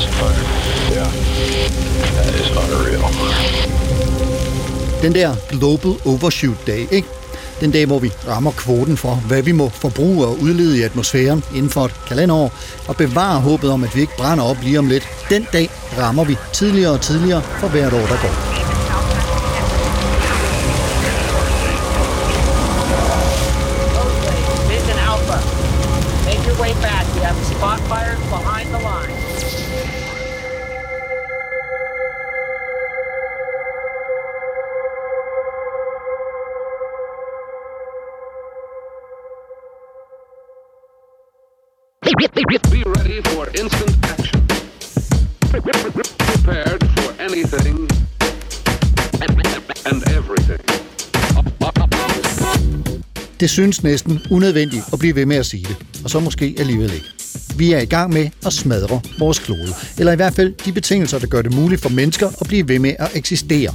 It's a pretty impressive photo. Yeah. That is unreal. Den der Global Overshoot Day, ikke? Den dag, hvor vi rammer kvoten for, hvad vi må forbruge og udlede i atmosfæren inden for et kalenderår, og bevarer håbet om, at vi ikke brænder op lige om lidt. Den dag rammer vi tidligere og tidligere for hvert år, der går. Det synes næsten unødvendigt at blive ved med at sige det, og så måske alligevel ikke. Vi er i gang med at smadre vores klode, eller i hvert fald de betingelser, der gør det muligt for mennesker at blive ved med at eksistere.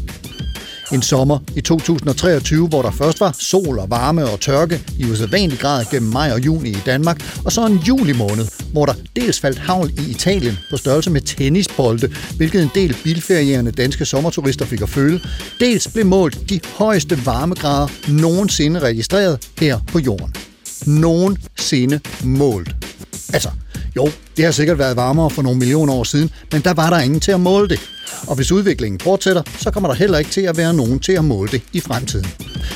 En sommer i 2023, hvor der først var sol og varme og tørke i usædvanlig grad gennem maj og juni i Danmark, og så en juli måned, hvor der dels faldt havl i Italien på størrelse med tennisbolde, hvilket en del bilferierende danske sommerturister fik at føle, dels blev målt de højeste varmegrader nogensinde registreret her på jorden. Nogensinde målt. Altså, jo, det har sikkert været varmere for nogle millioner år siden, men der var der ingen til at måle det. Og hvis udviklingen fortsætter, så kommer der heller ikke til at være nogen til at måle det i fremtiden.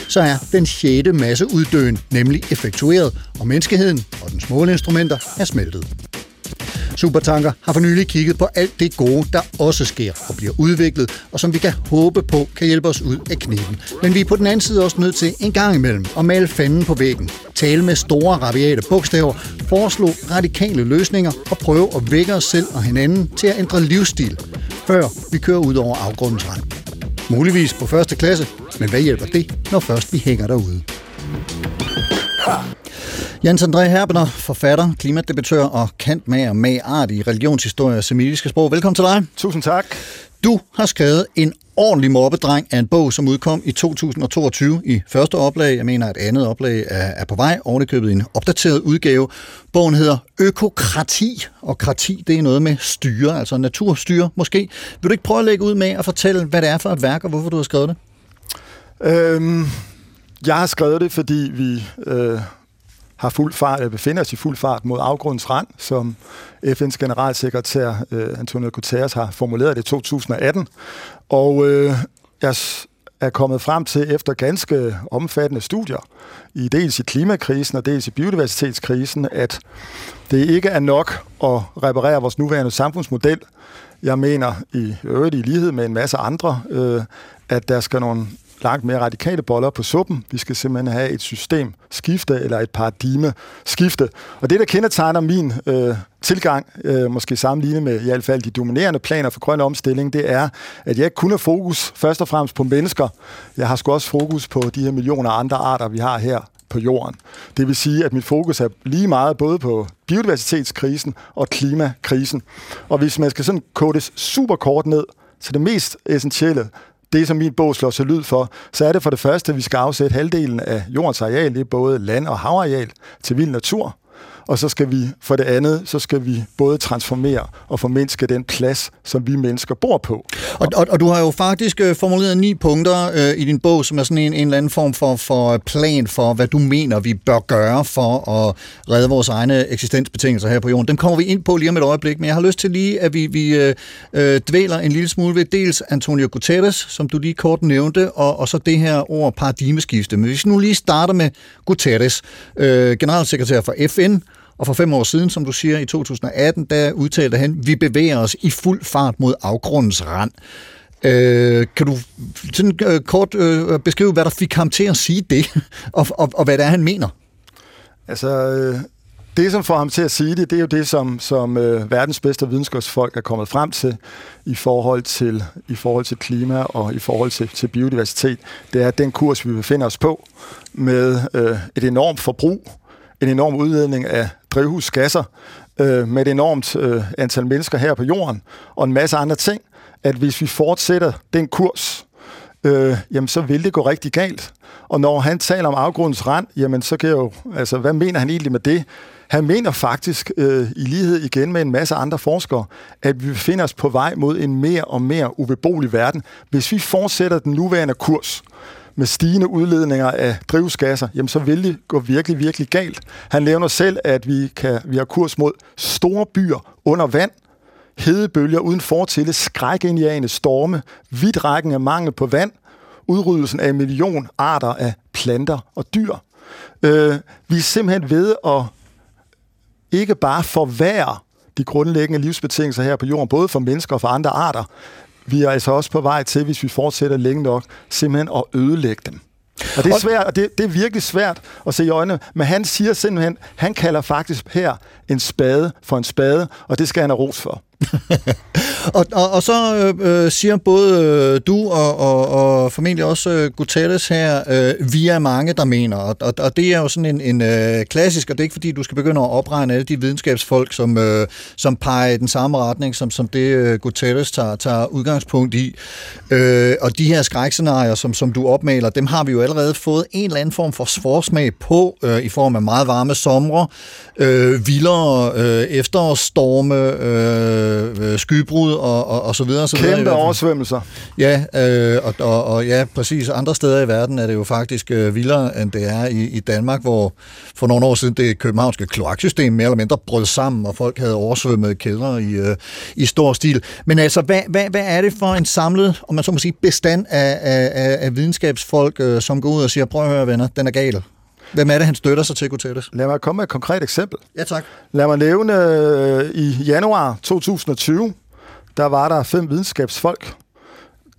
Så er den sjette masse uddøen nemlig effektueret, og menneskeheden og dens måleinstrumenter er smeltet. Supertanker har for nylig kigget på alt det gode, der også sker og bliver udviklet, og som vi kan håbe på kan hjælpe os ud af kniben. Men vi er på den anden side også nødt til en gang imellem at male fanden på væggen, tale med store rabiate bogstaver, foreslå radikale løsninger og prøve at vække os selv og hinanden til at ændre livsstil, før vi kører ud over afgrundens rand. Muligvis på første klasse, men hvad hjælper det, når først vi hænger derude? Jens André Herbener, forfatter, klimadebattør og kantmager med art i religionshistorie og semitiske sprog. Velkommen til dig. Tusind tak. Du har skrevet en ordentlig mobbedreng af en bog, som udkom i 2022 i første oplag. Jeg mener, at andet oplag er, på vej, ovenikøbet i en opdateret udgave. Bogen hedder Økokrati, og krati det er noget med styre, altså naturstyre måske. Vil du ikke prøve at lægge ud med at fortælle, hvad det er for et værk, og hvorfor du har skrevet det? Øhm, jeg har skrevet det, fordi vi øh, har fuld fart, eller befinder os i fuld fart mod afgrundens rand, som FN's generalsekretær øh, Antonio Guterres har formuleret det i 2018. Og øh, jeg er kommet frem til, efter ganske omfattende studier, i dels i klimakrisen og dels i biodiversitetskrisen, at det ikke er nok at reparere vores nuværende samfundsmodel. Jeg mener i øvrigt i lighed med en masse andre, øh, at der skal nogle langt mere radikale boller på suppen. Vi skal simpelthen have et system skifte eller et paradigme skifte. Og det, der kendetegner min øh, tilgang, øh, måske sammenlignet med i hvert fald de dominerende planer for grøn omstilling, det er, at jeg ikke kun har fokus først og fremmest på mennesker. Jeg har sgu også fokus på de her millioner andre arter, vi har her på jorden. Det vil sige, at mit fokus er lige meget både på biodiversitetskrisen og klimakrisen. Og hvis man skal sådan kodes super kort ned til det mest essentielle, det, som min bog slår sig lyd for, så er det for det første, at vi skal afsætte halvdelen af jordens areal, det er både land- og havareal, til vild natur. Og så skal vi, for det andet, så skal vi både transformere og formindske den plads, som vi mennesker bor på. Og, og, og du har jo faktisk øh, formuleret ni punkter øh, i din bog, som er sådan en, en eller anden form for, for plan for, hvad du mener, vi bør gøre for at redde vores egne eksistensbetingelser her på jorden. Dem kommer vi ind på lige om et øjeblik, men jeg har lyst til lige, at vi, vi øh, øh dvæler en lille smule ved dels Antonio Guterres, som du lige kort nævnte, og, og så det her ord paradigmeskifte. Men hvis vi nu lige starter med Guterres, øh, generalsekretær for FN, og for fem år siden, som du siger, i 2018, der udtalte han, vi bevæger os i fuld fart mod afgrundens rand. Øh, kan du sådan øh, kort øh, beskrive, hvad der fik ham til at sige det, og, og, og hvad det er, han mener? Altså, øh, det, som får ham til at sige det, det er jo det, som, som øh, verdens bedste videnskabsfolk er kommet frem til i forhold til, i forhold til klima og i forhold til, til biodiversitet. Det er den kurs, vi befinder os på med øh, et enormt forbrug, en enorm udledning af drivhusgasser, øh, med et enormt øh, antal mennesker her på jorden, og en masse andre ting, at hvis vi fortsætter den kurs, øh, jamen så vil det gå rigtig galt. Og når han taler om afgrundens rand, jamen så kan jeg jo, altså hvad mener han egentlig med det? Han mener faktisk, øh, i lighed igen med en masse andre forskere, at vi befinder os på vej mod en mere og mere ubeboelig verden. Hvis vi fortsætter den nuværende kurs, med stigende udledninger af drivhusgasser, jamen så vil det gå virkelig, virkelig galt. Han nævner selv, at vi, kan, vi har kurs mod store byer under vand, hedebølger uden fortille, skrækindjagende storme, vidtrækken af mangel på vand, udryddelsen af en million arter af planter og dyr. Øh, vi er simpelthen ved at ikke bare forværre de grundlæggende livsbetingelser her på jorden, både for mennesker og for andre arter. Vi er altså også på vej til, hvis vi fortsætter længe nok, simpelthen at ødelægge dem. Og det er svært, og det, det er virkelig svært at se i øjnene, men han siger simpelthen, han kalder faktisk her en spade for en spade, og det skal han have ros for. og, og, og så øh, øh, siger både øh, du og, og, og formentlig også øh, Guterres her, øh, vi er mange, der mener, og, og, og det er jo sådan en, en øh, klassisk, og det er ikke fordi, du skal begynde at opregne alle de videnskabsfolk, som, øh, som peger i den samme retning, som, som det øh, Guterres tager, tager udgangspunkt i. Øh, og de her skrækscenarier, som, som du opmaler, dem har vi jo allerede fået en eller anden form for forsmag på, øh, i form af meget varme somre, øh, vildere øh, efterårsstorme, øh, øh, skybrud og, og, og så videre. Så Kæmpe videre, oversvømmelser. Ja, øh, og, og, og ja, præcis. Andre steder i verden er det jo faktisk øh, vildere, end det er i, i Danmark, hvor for nogle år siden det københavnske kloaksystem mere eller mindre brød sammen, og folk havde oversvømmet kældre i, øh, i stor stil. Men altså, hvad, hvad, hvad er det for en samlet, om man så må sige, bestand af, af, af videnskabsfolk, øh, som går ud og siger, prøv at høre venner, den er gal. Hvem er det, han støtter sig til, Guterres? Lad mig komme med et konkret eksempel. Ja, tak. Lad mig nævne, øh, i januar 2020, der var der fem videnskabsfolk,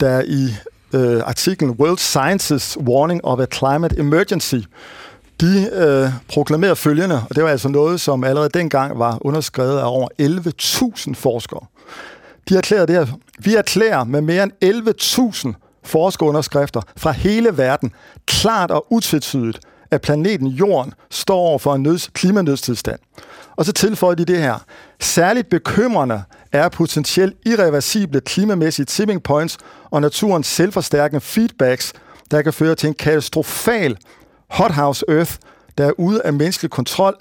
der i øh, artiklen World Sciences Warning of a Climate Emergency, de øh, proklamerede følgende, og det var altså noget, som allerede dengang var underskrevet af over 11.000 forskere. De erklærede det her. Vi erklærer med mere end 11.000 forskerunderskrifter fra hele verden, klart og utvetydigt, at planeten Jorden står over for en nøds, klimanødstilstand. Og så tilføjer de det her. Særligt bekymrende er potentielt irreversible klimamæssige tipping points og naturens selvforstærkende feedbacks, der kan føre til en katastrofal hothouse earth, der er ude af menneskelig kontrol.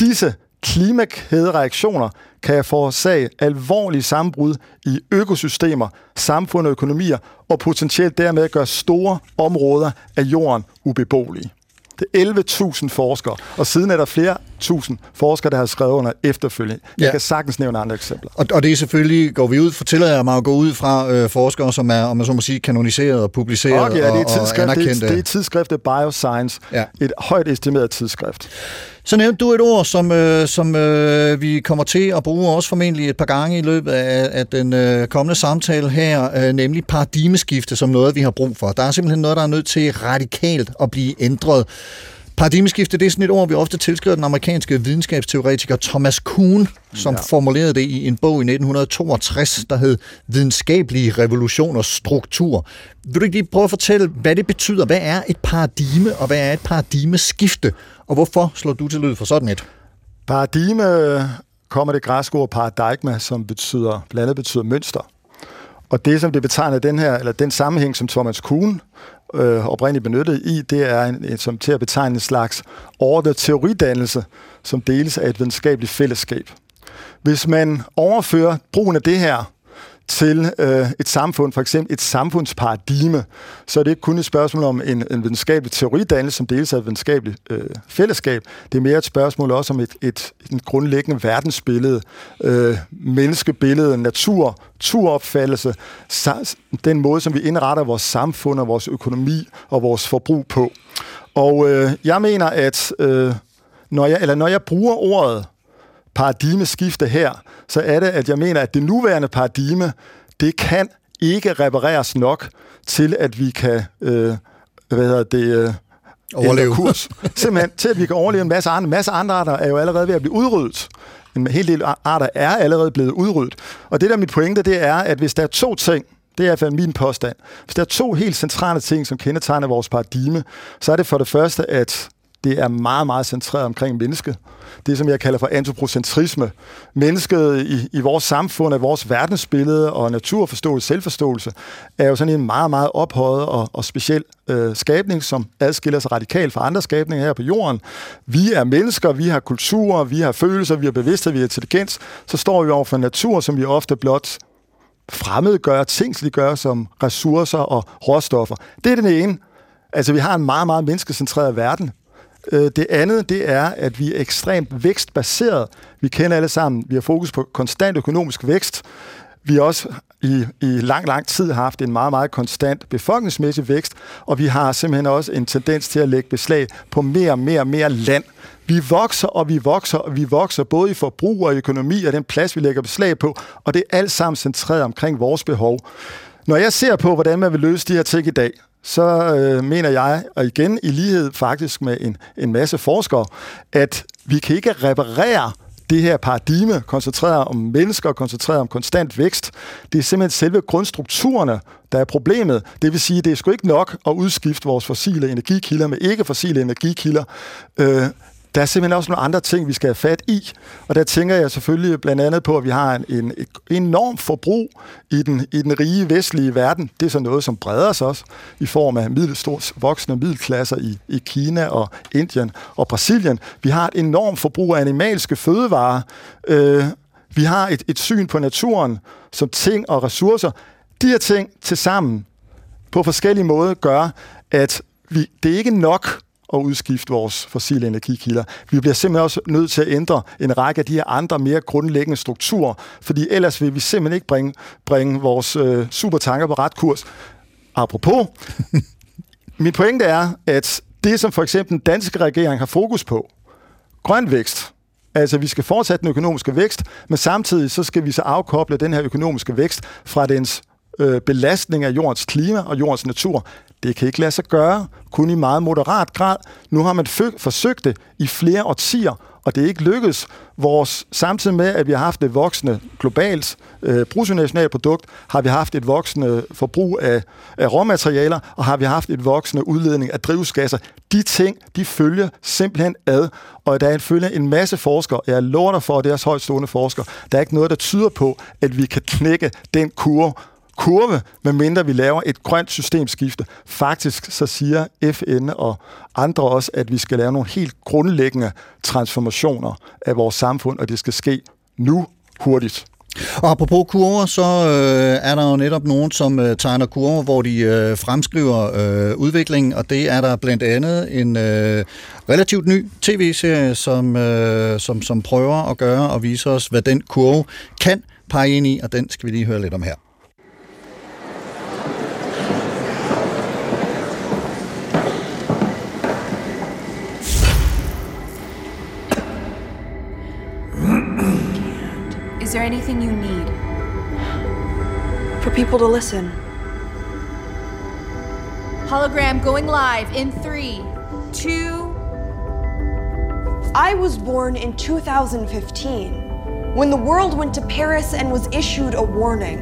Disse klimakædereaktioner kan forårsage alvorlige sammenbrud i økosystemer, samfund og økonomier, og potentielt dermed gøre store områder af jorden ubeboelige. Det er 11.000 forskere, og siden er der flere tusind forskere, der har skrevet under efterfølgende. Jeg Ja. kan sagtens nævne andre eksempler. Og, og det er selvfølgelig, går vi ud, fortæller jeg mig at gå ud fra øh, forskere, som er, om man så må sige, kanoniseret og publiceret Okay, ja, det er, og, et og tidsskrift, det, er, det er tidsskriftet Bioscience, Ja. et højt estimeret tidsskrift. Så nævnte du et ord, som, øh, som øh, vi kommer til at bruge også formentlig et par gange i løbet af, af den øh, kommende samtale her, øh, nemlig paradigmeskifte som noget, vi har brug for. Der er simpelthen noget, der er nødt til radikalt at blive ændret. Paradigmeskifte, det er sådan et ord, vi ofte tilskriver den amerikanske videnskabsteoretiker Thomas Kuhn, som ja. formulerede det i en bog i 1962, der hed Videnskabelige revolutioners struktur. Vil du ikke lige prøve at fortælle, hvad det betyder? Hvad er et paradigme, og hvad er et paradigmeskifte? Og hvorfor slår du til lyd for sådan et? Paradigme kommer det græske ord paradigma, som betyder, blandt andet betyder mønster. Og det, som det betegner den her, eller den sammenhæng, som Thomas Kuhn øh, oprindeligt benyttede i, det er en, en, som til at betegne en slags ordnet teoridannelse, som deles af et videnskabeligt fællesskab. Hvis man overfører brugen af det her til øh, et samfund, for eksempel et samfundsparadigme, så er det ikke kun et spørgsmål om en, en videnskabelig teoridannelse, som deles af et videnskabeligt øh, fællesskab. Det er mere et spørgsmål også om et, et, et grundlæggende verdensbillede, øh, menneskebillede, natur, turopfattelse, den måde, som vi indretter vores samfund og vores økonomi og vores forbrug på. Og øh, jeg mener, at øh, når, jeg, eller når jeg bruger ordet paradigmeskifte her, så er det, at jeg mener, at det nuværende paradigme, det kan ikke repareres nok til, at vi kan øh, hvad hedder det, øh, Overleve. kurs. Simpelthen til, at vi kan overleve en masse andre. En masse andre arter er jo allerede ved at blive udryddet. En hel del arter er allerede blevet udryddet. Og det der er mit pointe, det er, at hvis der er to ting, det er i hvert fald min påstand. Hvis der er to helt centrale ting, som kendetegner vores paradigme, så er det for det første, at det er meget, meget centreret omkring mennesket. Det, som jeg kalder for antropocentrisme. Mennesket i, i vores samfund, af vores verdensbillede og naturforståelse, selvforståelse, er jo sådan en meget, meget ophøjet og, og speciel øh, skabning, som adskiller sig radikalt fra andre skabninger her på jorden. Vi er mennesker, vi har kultur, vi har følelser, vi har bevidsthed, vi har intelligens. Så står vi over for natur, som vi ofte blot fremmedgør, tingsliggør som ressourcer og råstoffer. Det er den ene. Altså, vi har en meget, meget menneskecentreret verden. Øh, det andet, det er, at vi er ekstremt vækstbaseret. Vi kender alle sammen, vi har fokus på konstant økonomisk vækst. Vi har også i, i lang, lang tid haft en meget, meget konstant befolkningsmæssig vækst, og vi har simpelthen også en tendens til at lægge beslag på mere og mere og mere land. Vi vokser, og vi vokser, og vi vokser både i forbrug og i økonomi, og den plads, vi lægger beslag på, og det er alt sammen centreret omkring vores behov. Når jeg ser på, hvordan man vil løse de her ting i dag, så øh, mener jeg, og igen i lighed faktisk med en, en masse forskere, at vi kan ikke reparere det her paradigme, koncentreret om mennesker, koncentreret om konstant vækst. Det er simpelthen selve grundstrukturerne, der er problemet. Det vil sige, det er sgu ikke nok at udskifte vores fossile energikilder med ikke-fossile energikilder. Øh, der er simpelthen også nogle andre ting, vi skal have fat i. Og der tænker jeg selvfølgelig blandt andet på, at vi har en, en enorm forbrug i den, i den rige vestlige verden. Det er så noget, som breder sig også i form af middelstort voksne middelklasser i, i Kina og Indien og Brasilien. Vi har et enormt forbrug af animalske fødevarer. Øh, vi har et, et syn på naturen som ting og ressourcer. De her ting til sammen på forskellige måder gør, at vi, det er ikke nok at udskifte vores fossile energikilder. Vi bliver simpelthen også nødt til at ændre en række af de her andre mere grundlæggende strukturer, fordi ellers vil vi simpelthen ikke bringe, bringe vores øh, supertanker på ret kurs. Apropos, min pointe er, at det, som for eksempel den danske regering har fokus på, grøn vækst, Altså, vi skal fortsætte den økonomiske vækst, men samtidig så skal vi så afkoble den her økonomiske vækst fra dens øh, belastning af jordens klima og jordens natur. Det kan ikke lade sig gøre, kun i meget moderat grad. Nu har man fø- forsøgt det i flere årtier, og det er ikke lykkedes. Vores, samtidig med, at vi har haft et voksende globalt øh, bruttonationalprodukt, har vi haft et voksende forbrug af, af råmaterialer, og har vi haft et voksende udledning af drivhusgasser. De ting, de følger simpelthen ad, og der er følger en masse forskere, jeg lover dig for, at det er også højtstående forskere, der er ikke noget, der tyder på, at vi kan knække den kurve, kurve, medmindre vi laver et grønt systemskifte. Faktisk så siger FN og andre også, at vi skal lave nogle helt grundlæggende transformationer af vores samfund, og det skal ske nu hurtigt. Og apropos kurver, så øh, er der jo netop nogen, som øh, tegner kurver, hvor de øh, fremskriver øh, udviklingen, og det er der blandt andet en øh, relativt ny tv-serie, som, øh, som, som prøver at gøre og vise os, hvad den kurve kan pege ind i, og den skal vi lige høre lidt om her. Is there anything you need? For people to listen. Hologram going live in three, two. I was born in 2015 when the world went to Paris and was issued a warning.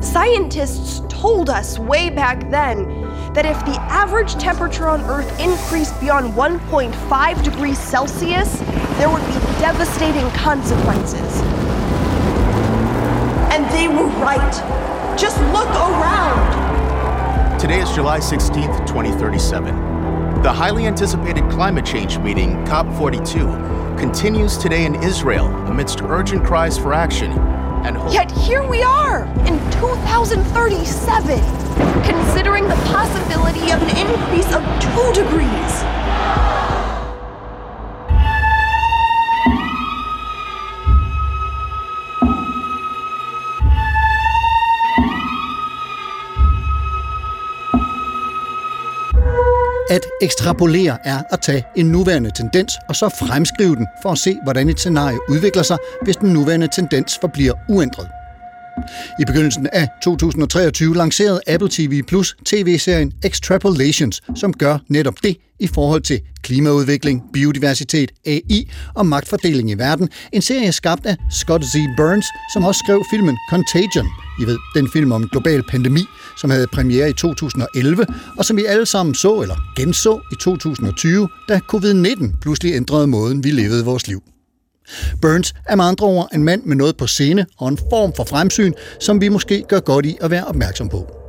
Scientists told us way back then that if the average temperature on Earth increased beyond 1.5 degrees Celsius, there would be devastating consequences. And they were right. Just look around. Today is July 16th, 2037. The highly anticipated climate change meeting, COP42, continues today in Israel amidst urgent cries for action and hope. Yet here we are in 2037, considering the possibility of an increase of 2 degrees. Ekstrapolere er at tage en nuværende tendens og så fremskrive den for at se, hvordan et scenarie udvikler sig, hvis den nuværende tendens forbliver uændret. I begyndelsen af 2023 lancerede Apple TV Plus tv-serien Extrapolations, som gør netop det i forhold til klimaudvikling, biodiversitet, AI og magtfordeling i verden. En serie skabt af Scott Z. Burns, som også skrev filmen Contagion. I ved, den film om en global pandemi, som havde premiere i 2011, og som vi alle sammen så eller genså i 2020, da covid-19 pludselig ændrede måden, vi levede vores liv. Burns er med andre ord en mand med noget på scene og en form for fremsyn, som vi måske gør godt i at være opmærksom på.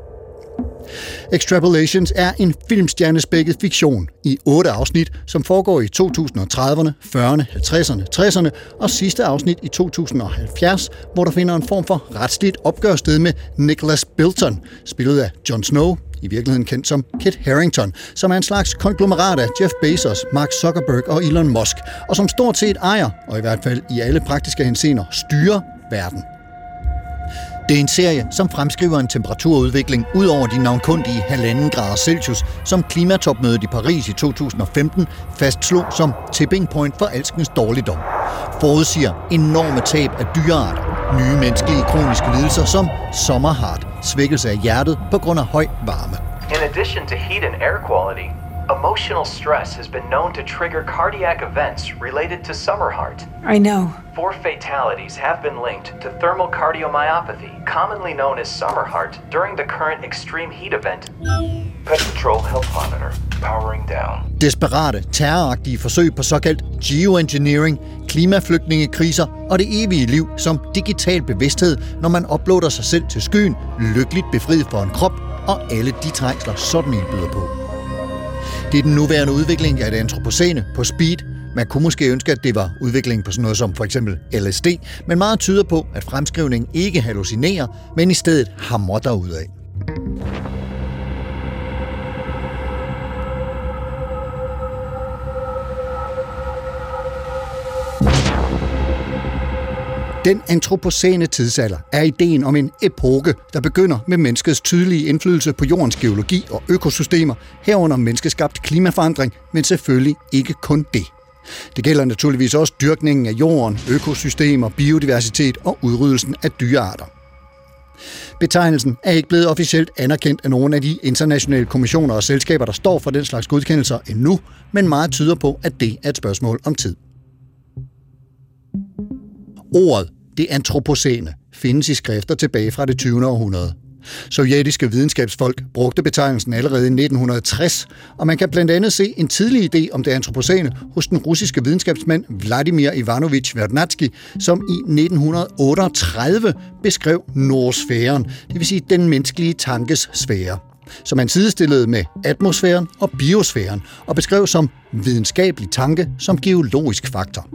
Extrapolations er en filmstjernespækket fiktion i otte afsnit, som foregår i 2030'erne, 40'erne, 50'erne, 60'erne og sidste afsnit i 2070, hvor der finder en form for retsligt opgør sted med Nicholas Bilton, spillet af Jon Snow, i virkeligheden kendt som Kit Harrington, som er en slags konglomerat af Jeff Bezos, Mark Zuckerberg og Elon Musk, og som stort set ejer, og i hvert fald i alle praktiske henseender, styrer verden. Det er en serie, som fremskriver en temperaturudvikling ud over de navnkundige halvanden grader Celsius, som klimatopmødet i Paris i 2015 fastslog som tipping point for alskens dårligdom. Forudsiger enorme tab af dyrearter, nye menneskelige kroniske lidelser som sommerhart, svækkelse af hjertet på grund af høj varme. In addition to heat and air quality, emotional stress has been known to trigger cardiac events related to summer heart. I know. Four fatalities have been linked to thermal cardiomyopathy, commonly known as summer heart, during the current extreme heat event. Pet Patrol Health Monitor, powering down. Desperate, terroragtige forsøg på såkaldt geoengineering, klimaflygtningekriser og det evige liv som digital bevidsthed, når man uploader sig selv til skyen, lykkeligt befriet for en krop og alle de trængsler, sådan en byder på. Det er den nuværende udvikling af det antropocene på speed. Man kunne måske ønske, at det var udviklingen på sådan noget som for eksempel LSD, men meget tyder på, at fremskrivningen ikke hallucinerer, men i stedet hamrer derudad. Den antropocene tidsalder er ideen om en epoke, der begynder med menneskets tydelige indflydelse på jordens geologi og økosystemer, herunder menneskeskabt klimaforandring, men selvfølgelig ikke kun det. Det gælder naturligvis også dyrkningen af jorden, økosystemer, biodiversitet og udryddelsen af dyrearter. Betegnelsen er ikke blevet officielt anerkendt af nogen af de internationale kommissioner og selskaber, der står for den slags godkendelser endnu, men meget tyder på, at det er et spørgsmål om tid. Ordet, det antropocene, findes i skrifter tilbage fra det 20. århundrede. Sovjetiske videnskabsfolk brugte betegnelsen allerede i 1960, og man kan blandt andet se en tidlig idé om det antropocene hos den russiske videnskabsmand Vladimir Ivanovich Vernadsky, som i 1938 beskrev norsfæren, det vil sige den menneskelige tankes sfære som han sidestillede med atmosfæren og biosfæren, og beskrev som videnskabelig tanke som geologisk faktor.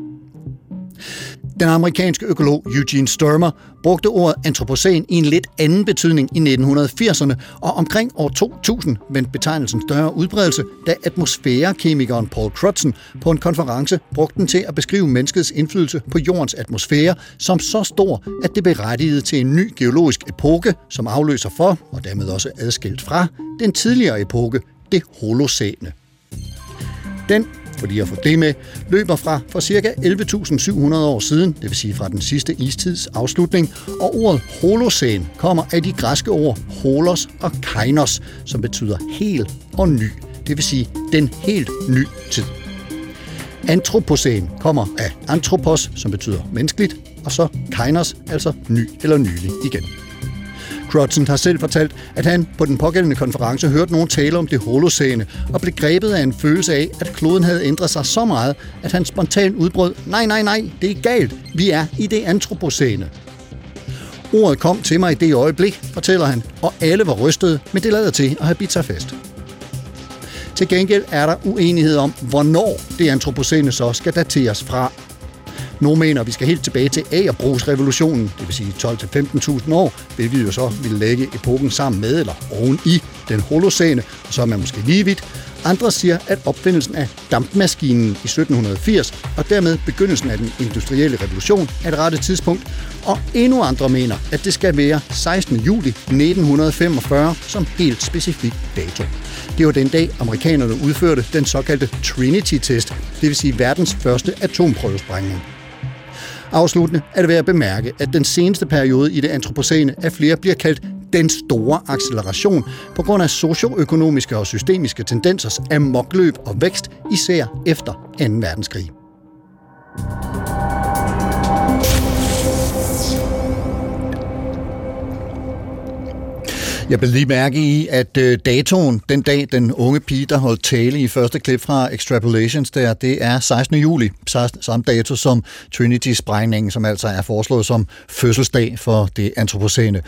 Den amerikanske økolog Eugene Sturmer brugte ordet antropocen i en lidt anden betydning i 1980'erne, og omkring år 2000 vendte betegnelsen større udbredelse, da atmosfærekemikeren Paul Crutzen på en konference brugte den til at beskrive menneskets indflydelse på jordens atmosfære som så stor, at det berettigede til en ny geologisk epoke, som afløser for, og dermed også adskilt fra, den tidligere epoke, det holocene. Den fordi at få det med, løber fra for ca. 11.700 år siden, det vil sige fra den sidste istids afslutning, og ordet holocæn kommer af de græske ord holos og kainos, som betyder hel og ny, det vil sige den helt ny tid. Antropocæn kommer af anthropos, som betyder menneskeligt, og så kainos, altså ny eller nylig igen. Crutzen har selv fortalt, at han på den pågældende konference hørte nogen tale om det holocene og blev grebet af en følelse af, at kloden havde ændret sig så meget, at han spontant udbrød, nej, nej, nej, det er galt, vi er i det antropocene. Ordet kom til mig i det øjeblik, fortæller han, og alle var rystede, men det lader til at have bidt sig fast. Til gengæld er der uenighed om, hvornår det antropocene så skal dateres fra. Nogle mener, at vi skal helt tilbage til agerbrugsrevolutionen, det vil sige 12-15.000 år, hvilket jo så vil lægge epoken sammen med eller oven i den holocene, og så er man måske lige vidt. Andre siger, at opfindelsen af dampmaskinen i 1780 og dermed begyndelsen af den industrielle revolution er det rette tidspunkt, og endnu andre mener, at det skal være 16. juli 1945 som helt specifik dato. Det var den dag, amerikanerne udførte den såkaldte Trinity-test, det vil sige verdens første atomprøvesprængning. Afsluttende er det værd at bemærke, at den seneste periode i det antropocene af flere bliver kaldt den store acceleration på grund af socioøkonomiske og systemiske tendensers amokløb og vækst, især efter 2. verdenskrig. Jeg blev lige mærke i, at øh, datoen, den dag, den unge pige, der holdt tale i første klip fra Extrapolations, der, det er 16. juli, samme dato som Trinity-sprængningen, som altså er foreslået som fødselsdag for det antropocene.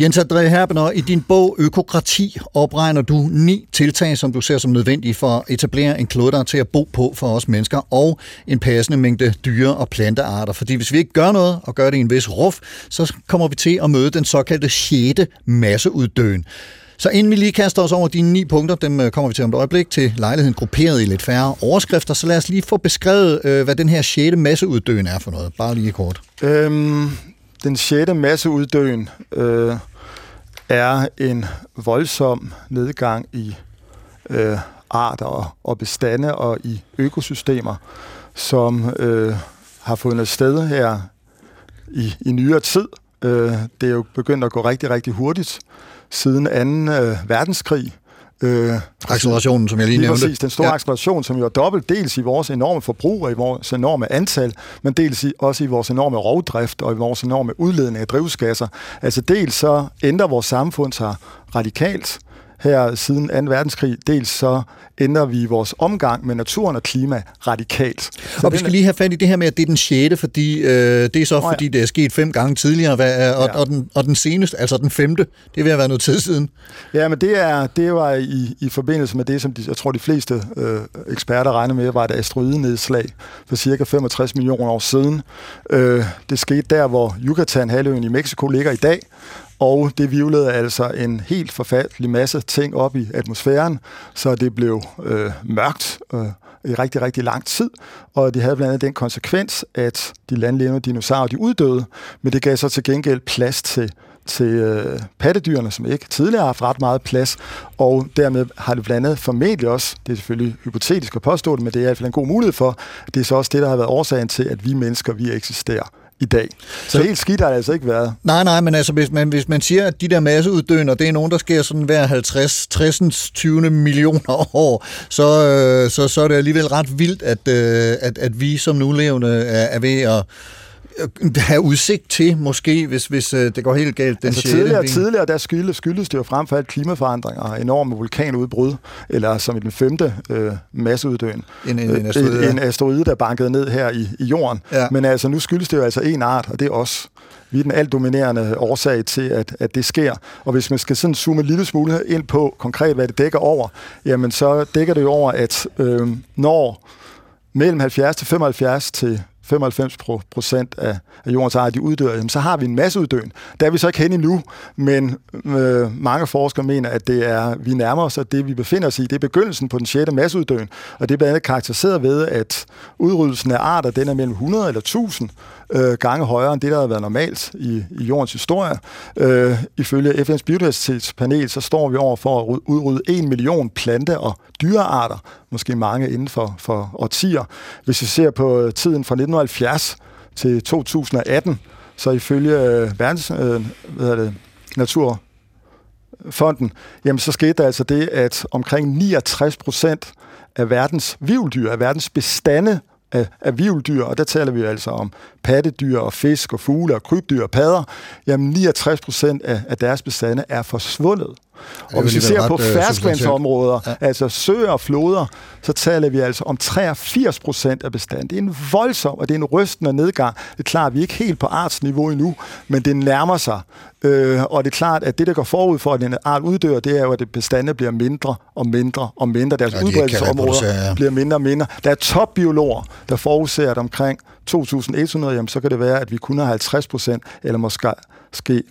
Jens André Herbener, i din bog Økokrati opregner du ni tiltag, som du ser som nødvendige for at etablere en klode, der er til at bo på for os mennesker, og en passende mængde dyre- og plantearter. Fordi hvis vi ikke gør noget, og gør det i en vis ruf, så kommer vi til at møde den såkaldte sjette masseuddøen. Så inden vi lige kaster os over de ni punkter, dem øh, kommer vi til om et øjeblik til lejligheden grupperet i lidt færre overskrifter, så lad os lige få beskrevet, øh, hvad den her sjette masseuddøen er for noget. Bare lige kort. Øhm, den sjette masseuddøen øh, er en voldsom nedgang i øh, arter og, og bestande og i økosystemer, som øh, har fundet sted her i, i nyere tid. Øh, det er jo begyndt at gå rigtig, rigtig hurtigt siden 2. Øh, verdenskrig, Øh, Accelerationen, som jeg lige, lige nævnte. Præcis, den store ja. acceleration, som jo er dobbelt, dels i vores enorme forbrug og i vores enorme antal, men dels i, også i vores enorme rovdrift og i vores enorme udledning af drivhusgasser. Altså dels så ændrer vores samfund sig radikalt, her siden 2. verdenskrig. Dels så ændrer vi vores omgang med naturen og klima radikalt. Så og vi skal lige have fat i det her med, at det er den 6., fordi øh, det er så, oh, ja. fordi det er sket fem gange tidligere, hvad, og, ja. og, den, og den seneste, altså den femte, det vil have været noget tid siden. Ja, men det, er, det var i, i forbindelse med det, som de, jeg tror de fleste øh, eksperter regner med, var et asteroidenedslag for cirka 65 millioner år siden. Øh, det skete der, hvor Yucatan-halvøen i Mexico ligger i dag, og det vivlede altså en helt forfærdelig masse ting op i atmosfæren, så det blev øh, mørkt øh, i rigtig, rigtig lang tid, og det havde blandt andet den konsekvens, at de landlevende dinosaurer, de uddøde, men det gav så til gengæld plads til til øh, pattedyrene, som ikke tidligere har haft ret meget plads, og dermed har det blandt andet formentlig også, det er selvfølgelig hypotetisk at påstå det, men det er i hvert fald en god mulighed for, det er så også det, der har været årsagen til, at vi mennesker, vi eksisterer i dag. Så, så helt skidt har det altså ikke været. Nej, nej, men altså hvis man, hvis man siger, at de der masseuddøende, det er nogen, der sker sådan hver 50, 60, 20 millioner år, så, øh, så, så er det alligevel ret vildt, at, øh, at, at vi som nulevende er, er ved at have udsigt til, måske, hvis, hvis øh, det går helt galt. Den altså tidligere, tidligere, der skyldes, skyldes det jo frem for alt klimaforandringer enorme vulkanudbrud, eller som i den femte øh, masseuddøen. En, en, en, asteroide. en, en asteroide, der bankede ned her i, i jorden. Ja. Men altså, nu skyldes det jo altså en art, og det er os. Vi er den alt dominerende årsag til, at, at det sker. Og hvis man skal sådan zoome en lille smule ind på konkret, hvad det dækker over, jamen så dækker det jo over, at øh, når mellem 70 til 75 til 95 procent af, af jordens arter, de uddør, jamen, så har vi en masse uddøen. Der er vi så ikke hen endnu, men øh, mange forskere mener, at det er, vi nærmer os, at det vi befinder os i, det er begyndelsen på den 6. masseuddøen, og det er blandt andet karakteriseret ved, at udryddelsen af arter, den er mellem 100 eller 1000 øh, gange højere end det, der har været normalt i, i jordens historie. Øh, ifølge FN's biodiversitetspanel, så står vi over for at udrydde 1 million plante- og dyrearter, måske mange inden for, for årtier. Hvis vi ser på øh, tiden fra 1970 til 2018, så ifølge øh, verdens, øh, hvad det, natur fonden, jamen så skete der altså det, at omkring 69 procent af verdens vilddyr, af verdens bestande af, af vilddyr, og der taler vi altså om pattedyr og fisk og fugle og krybdyr og padder, jamen 69 procent af, af deres bestande er forsvundet. Og hvis vi ser på øh, ferskvandsområder, ja. altså søer og floder, så taler vi altså om 83 procent af bestanden. Det er en voldsom, og det er en rystende nedgang. Det er klart, at vi er ikke helt på artsniveau endnu, men det nærmer sig. Øh, og det er klart, at det, der går forud for, at en art uddør, det er jo, at bestande bliver mindre og mindre og mindre. Deres ja, udbredelsesområder ja. bliver mindre og mindre. Der er topbiologer, der forudser, at omkring 2100, jamen, så kan det være, at vi kun har 50 procent, eller måske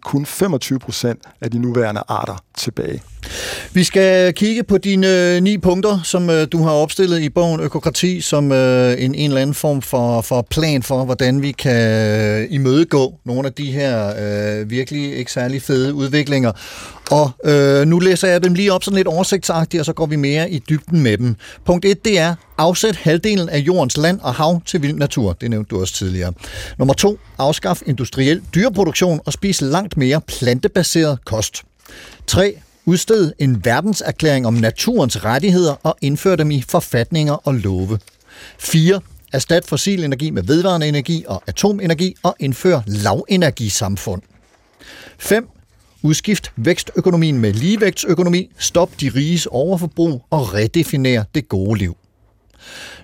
kun 25 procent af de nuværende arter tilbage. Vi skal kigge på dine øh, ni punkter, som øh, du har opstillet i bogen Økokrati, som øh, en, en eller anden form for, for plan for, hvordan vi kan øh, imødegå nogle af de her øh, virkelig ikke særlig fede udviklinger. Og øh, nu læser jeg dem lige op sådan lidt oversigtsagtigt, og så går vi mere i dybden med dem. Punkt 1, det er afsæt halvdelen af jordens land og hav til vild natur. Det nævnte du også tidligere. Nummer 2, afskaf industriel dyreproduktion og spis langt mere plantebaseret kost. 3 udsted en verdenserklæring om naturens rettigheder og indfør dem i forfatninger og love. 4. Erstat fossil energi med vedvarende energi og atomenergi og indfør lavenergisamfund. 5. Udskift vækstøkonomien med ligevægtsøkonomi, stop de riges overforbrug og redefiner det gode liv.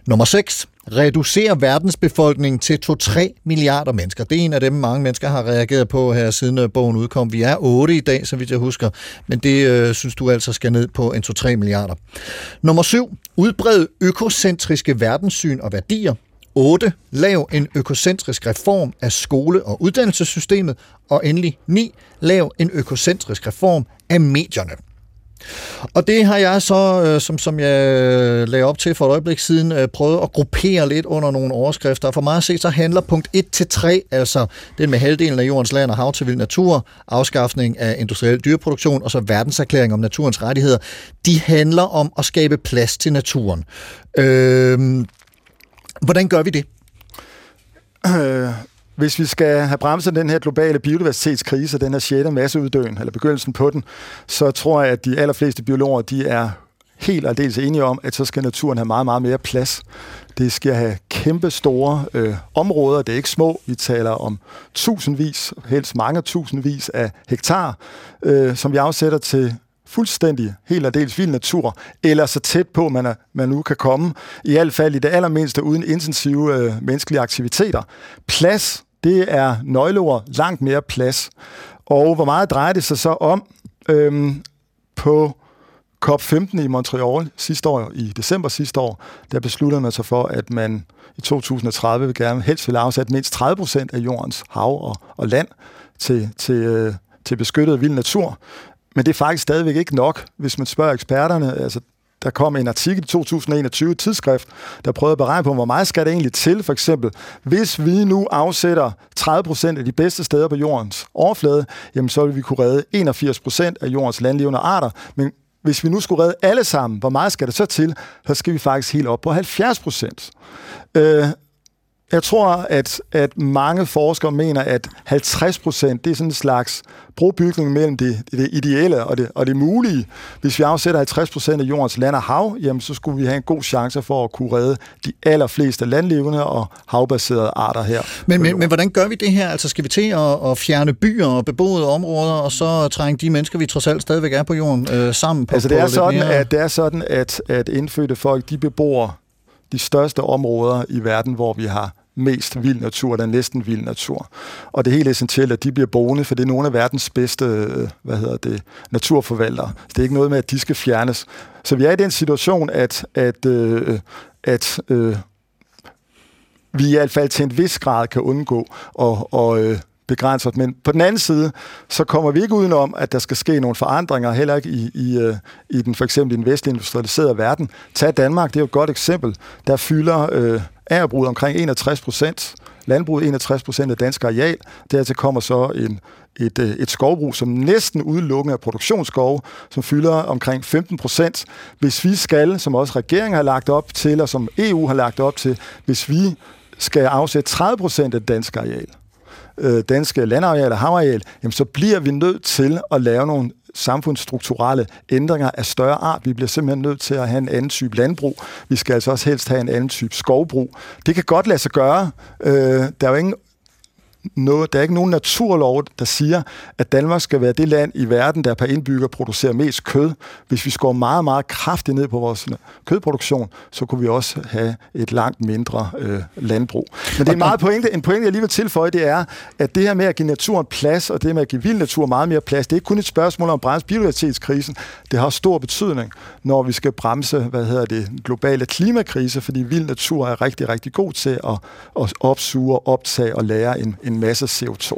Nummer 6. Reducere verdensbefolkningen til 2-3 milliarder mennesker. Det er en af dem, mange mennesker har reageret på her siden øh, bogen udkom. Vi er 8 i dag, så vidt jeg husker, men det øh, synes du altså skal ned på en 2-3 milliarder. Nummer 7. Udbred økocentriske verdenssyn og værdier. 8. Lav en økocentrisk reform af skole- og uddannelsessystemet. Og endelig 9. Lav en økocentrisk reform af medierne. Og det har jeg så, øh, som, som jeg øh, lagde op til for et øjeblik siden, øh, prøvet at gruppere lidt under nogle overskrifter. For mig at se, så handler punkt 1-3, altså den med halvdelen af jordens land og hav til vild natur, afskaffning af industriel dyreproduktion og så verdenserklæring om naturens rettigheder, de handler om at skabe plads til naturen. Øh, hvordan gør vi det? Øh, hvis vi skal have bremset den her globale biodiversitetskrise, den her 6. masseuddøen, eller begyndelsen på den, så tror jeg, at de allerfleste biologer, de er helt og dels enige om, at så skal naturen have meget, meget mere plads. Det skal have kæmpe store øh, områder, det er ikke små. Vi taler om tusindvis, helst mange tusindvis af hektar, øh, som vi afsætter til fuldstændig, helt og dels vild natur, eller så tæt på, man, er, man nu kan komme, i hvert fald i det allermindste uden intensive øh, menneskelige aktiviteter. Plads, det er nøgleord, langt mere plads. Og hvor meget drejer det sig så om øhm, på COP15 i Montreal sidste år, i december sidste år, der besluttede man sig for, at man i 2030 vil gerne helst vil afsætte mindst 30 procent af jordens hav og, og land til, til, øh, til beskyttet vild natur. Men det er faktisk stadigvæk ikke nok, hvis man spørger eksperterne. Altså, der kom en artikel i 2021 tidsskrift, der prøvede at beregne på, hvor meget skal det egentlig til, for eksempel, hvis vi nu afsætter 30% af de bedste steder på jordens overflade, jamen så vil vi kunne redde 81% af jordens landlevende arter, men hvis vi nu skulle redde alle sammen, hvor meget skal det så til? Så skal vi faktisk helt op på 70 procent. Øh, jeg tror, at, at mange forskere mener, at 50 procent, det er sådan en slags brobygning mellem det, det ideelle og det, og det mulige. Hvis vi afsætter 50 procent af jordens land og hav, jamen, så skulle vi have en god chance for at kunne redde de allerfleste landlevende og havbaserede arter her. Men, men, men hvordan gør vi det her? Altså skal vi til at, at fjerne byer og beboede områder, og så trænge de mennesker, vi trods alt stadigvæk er på jorden, øh, sammen på, altså, det på er sådan, mere... at det er sådan, at, at indfødte folk, de bebor de største områder i verden, hvor vi har mest vild natur, der er næsten vild natur. Og det er helt essentielt, at de bliver boende, for det er nogle af verdens bedste øh, hvad hedder det, naturforvaltere. Så det er ikke noget med, at de skal fjernes. Så vi er i den situation, at, at, øh, at øh, vi i hvert fald til en vis grad kan undgå at, og, øh, begrænset. Men på den anden side, så kommer vi ikke udenom, at der skal ske nogle forandringer, heller ikke i, i, øh, i den for eksempel den vestlige industrialiserede verden. Tag Danmark, det er jo et godt eksempel. Der fylder øh, agerbrug omkring 61 procent, landbruget 61 procent af dansk areal. Dertil kommer så en, et, øh, et skovbrug, som næsten udelukkende er produktionsskov, som fylder omkring 15 procent. Hvis vi skal, som også regeringen har lagt op til, og som EU har lagt op til, hvis vi skal afsætte 30 procent af dansk areal, øh, danske landareal og havareal, jamen så bliver vi nødt til at lave nogle samfundsstrukturelle ændringer af større art. Vi bliver simpelthen nødt til at have en anden type landbrug. Vi skal altså også helst have en anden type skovbrug. Det kan godt lade sig gøre. Øh, der er jo ingen noget, der er ikke nogen naturlov, der siger, at Danmark skal være det land i verden, der per indbygger producerer mest kød. Hvis vi skår meget, meget kraftigt ned på vores kødproduktion, så kunne vi også have et langt mindre øh, landbrug. Men det er meget pointe, en pointe, jeg lige vil tilføje, det er, at det her med at give naturen plads, og det med at give vild natur meget mere plads, det er ikke kun et spørgsmål om bremse biodiversitetskrisen. Det har stor betydning, når vi skal bremse, hvad hedder det, globale klimakrise, fordi vild natur er rigtig, rigtig god til at, at opsuge, optage og lære en, en masse CO2.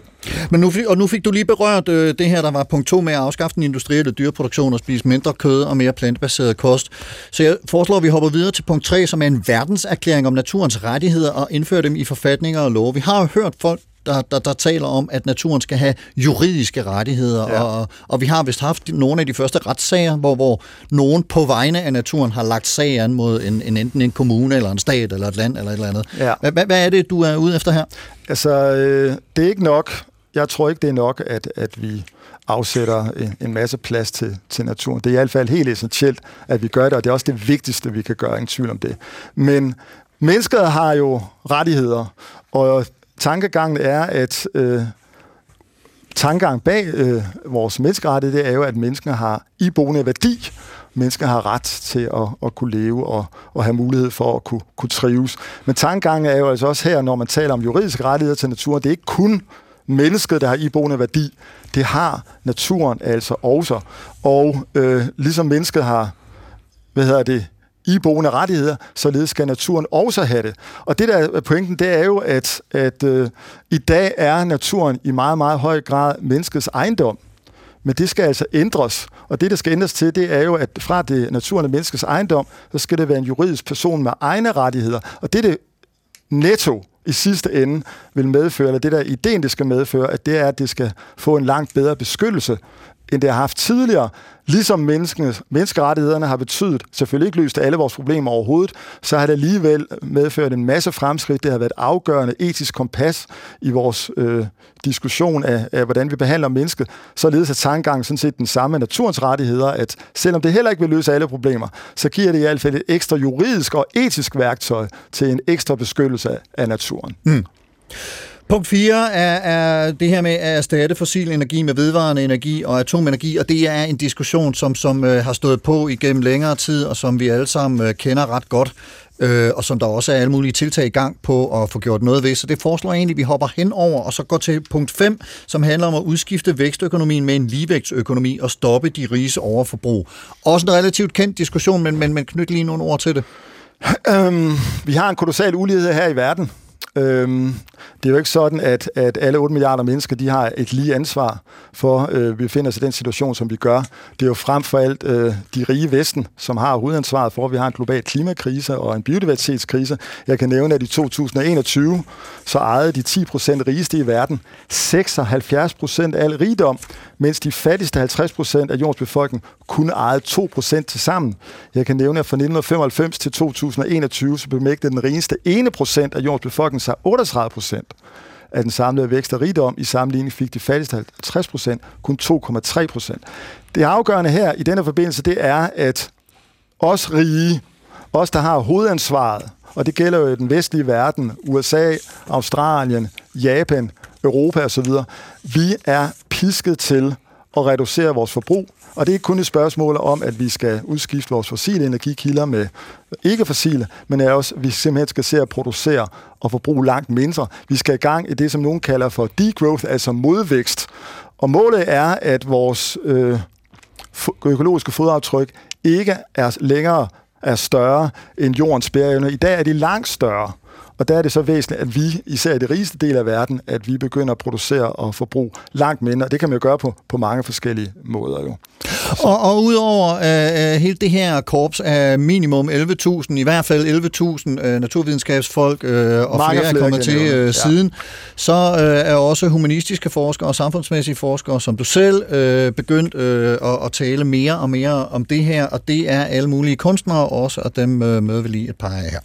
Men nu, og nu fik du lige berørt øh, det her, der var punkt 2 med at afskaffe den industrielle dyreproduktion og spise mindre kød og mere plantebaseret kost. Så jeg foreslår, at vi hopper videre til punkt 3, som er en verdenserklæring om naturens rettigheder og indføre dem i forfatninger og love. Vi har jo hørt folk der, der, der taler om, at naturen skal have juridiske rettigheder, ja. og, og vi har vist haft nogle af de første retssager, hvor, hvor nogen på vegne af naturen har lagt sag an mod en, en, enten en kommune, eller en stat, eller et land, eller et eller andet. Ja. Hvad, hvad er det, du er ude efter her? Altså, øh, det er ikke nok. Jeg tror ikke, det er nok, at, at vi afsætter en, en masse plads til, til naturen. Det er i hvert fald helt essentielt, at vi gør det, og det er også det vigtigste, vi kan gøre, ingen tvivl om det. Men mennesket har jo rettigheder, og tankegangen er, at øh, tankegang bag øh, vores menneskerettighed, det er jo, at mennesker har iboende værdi. Mennesker har ret til at, at kunne leve og, og have mulighed for at kunne, kunne trives. Men tankegangen er jo altså også her, når man taler om juridiske rettigheder til naturen, det er ikke kun mennesket, der har iboende værdi. Det har naturen altså også. Og øh, ligesom mennesket har hvad hedder det, iboende rettigheder, således skal naturen også have det. Og det der er pointen, det er jo, at, at øh, i dag er naturen i meget, meget høj grad menneskets ejendom. Men det skal altså ændres. Og det, der skal ændres til, det er jo, at fra det naturen og menneskets ejendom, så skal det være en juridisk person med egne rettigheder. Og det, det netto i sidste ende vil medføre, eller det der ideen, det skal medføre, at det er, at det skal få en langt bedre beskyttelse end det har haft tidligere. Ligesom menneskerettighederne har betydet, selvfølgelig ikke løst alle vores problemer overhovedet, så har det alligevel medført en masse fremskridt. Det har været et afgørende etisk kompas i vores øh, diskussion af, af, hvordan vi behandler mennesket. Således er tankegangen sådan set den samme naturens rettigheder, at selvom det heller ikke vil løse alle problemer, så giver det i hvert fald et ekstra juridisk og etisk værktøj til en ekstra beskyttelse af naturen. Mm. Punkt 4 er, er det her med at erstatte fossil energi med vedvarende energi og atomenergi, og det er en diskussion, som, som øh, har stået på igennem længere tid, og som vi alle sammen øh, kender ret godt, øh, og som der også er alle mulige tiltag i gang på at få gjort noget ved. Så det foreslår jeg egentlig, at vi hopper hen over, og så går til punkt 5, som handler om at udskifte vækstøkonomien med en ligevægtsøkonomi og stoppe de riges overforbrug. Også en relativt kendt diskussion, men, men, men knyt lige nogle ord til det. Øhm, vi har en kolossal ulighed her i verden. Øhm, det er jo ikke sådan, at, at alle 8 milliarder mennesker de har et lige ansvar for, øh, vi befinder os i den situation, som vi gør. Det er jo frem for alt øh, de rige vesten, som har hovedansvaret for, at vi har en global klimakrise og en biodiversitetskrise. Jeg kan nævne, at i 2021 så ejede de 10 procent rigeste i verden 76 procent af al rigdom, mens de fattigste 50 procent af jordens befolkning kun ejede 2 procent til sammen. Jeg kan nævne, at fra 1995 til 2021 så bemægtede den rigeste 1 procent af jordens befolkning sig 38 procent af den samlede vækst og rigdom. I sammenligning fik de fattigste 50 procent kun 2,3 procent. Det afgørende her i denne forbindelse, det er, at os rige, os der har hovedansvaret, og det gælder jo i den vestlige verden, USA, Australien, Japan, Europa osv., vi er pisket til at reducere vores forbrug. Og det er ikke kun et spørgsmål om, at vi skal udskifte vores fossile energikilder med ikke fossile, men er også, at vi simpelthen skal se at producere og forbruge langt mindre. Vi skal i gang i det, som nogen kalder for degrowth, altså modvækst. Og målet er, at vores øh, økologiske fodaftryk ikke er længere er større end jordens bæreevne. I dag er de langt større. Og der er det så væsentligt, at vi, især i det rigeste del af verden, at vi begynder at producere og forbruge langt mindre. Det kan man jo gøre på, på mange forskellige måder jo. Og, og udover uh, hele det her korps af minimum 11.000, i hvert fald 11.000 uh, naturvidenskabsfolk, uh, og Mange flere er kommet til uh, ja. siden, så uh, er også humanistiske forskere og samfundsmæssige forskere, som du selv, uh, begyndt uh, at, at tale mere og mere om det her, og det er alle mulige kunstnere også, og dem uh, møder vi lige et par af her.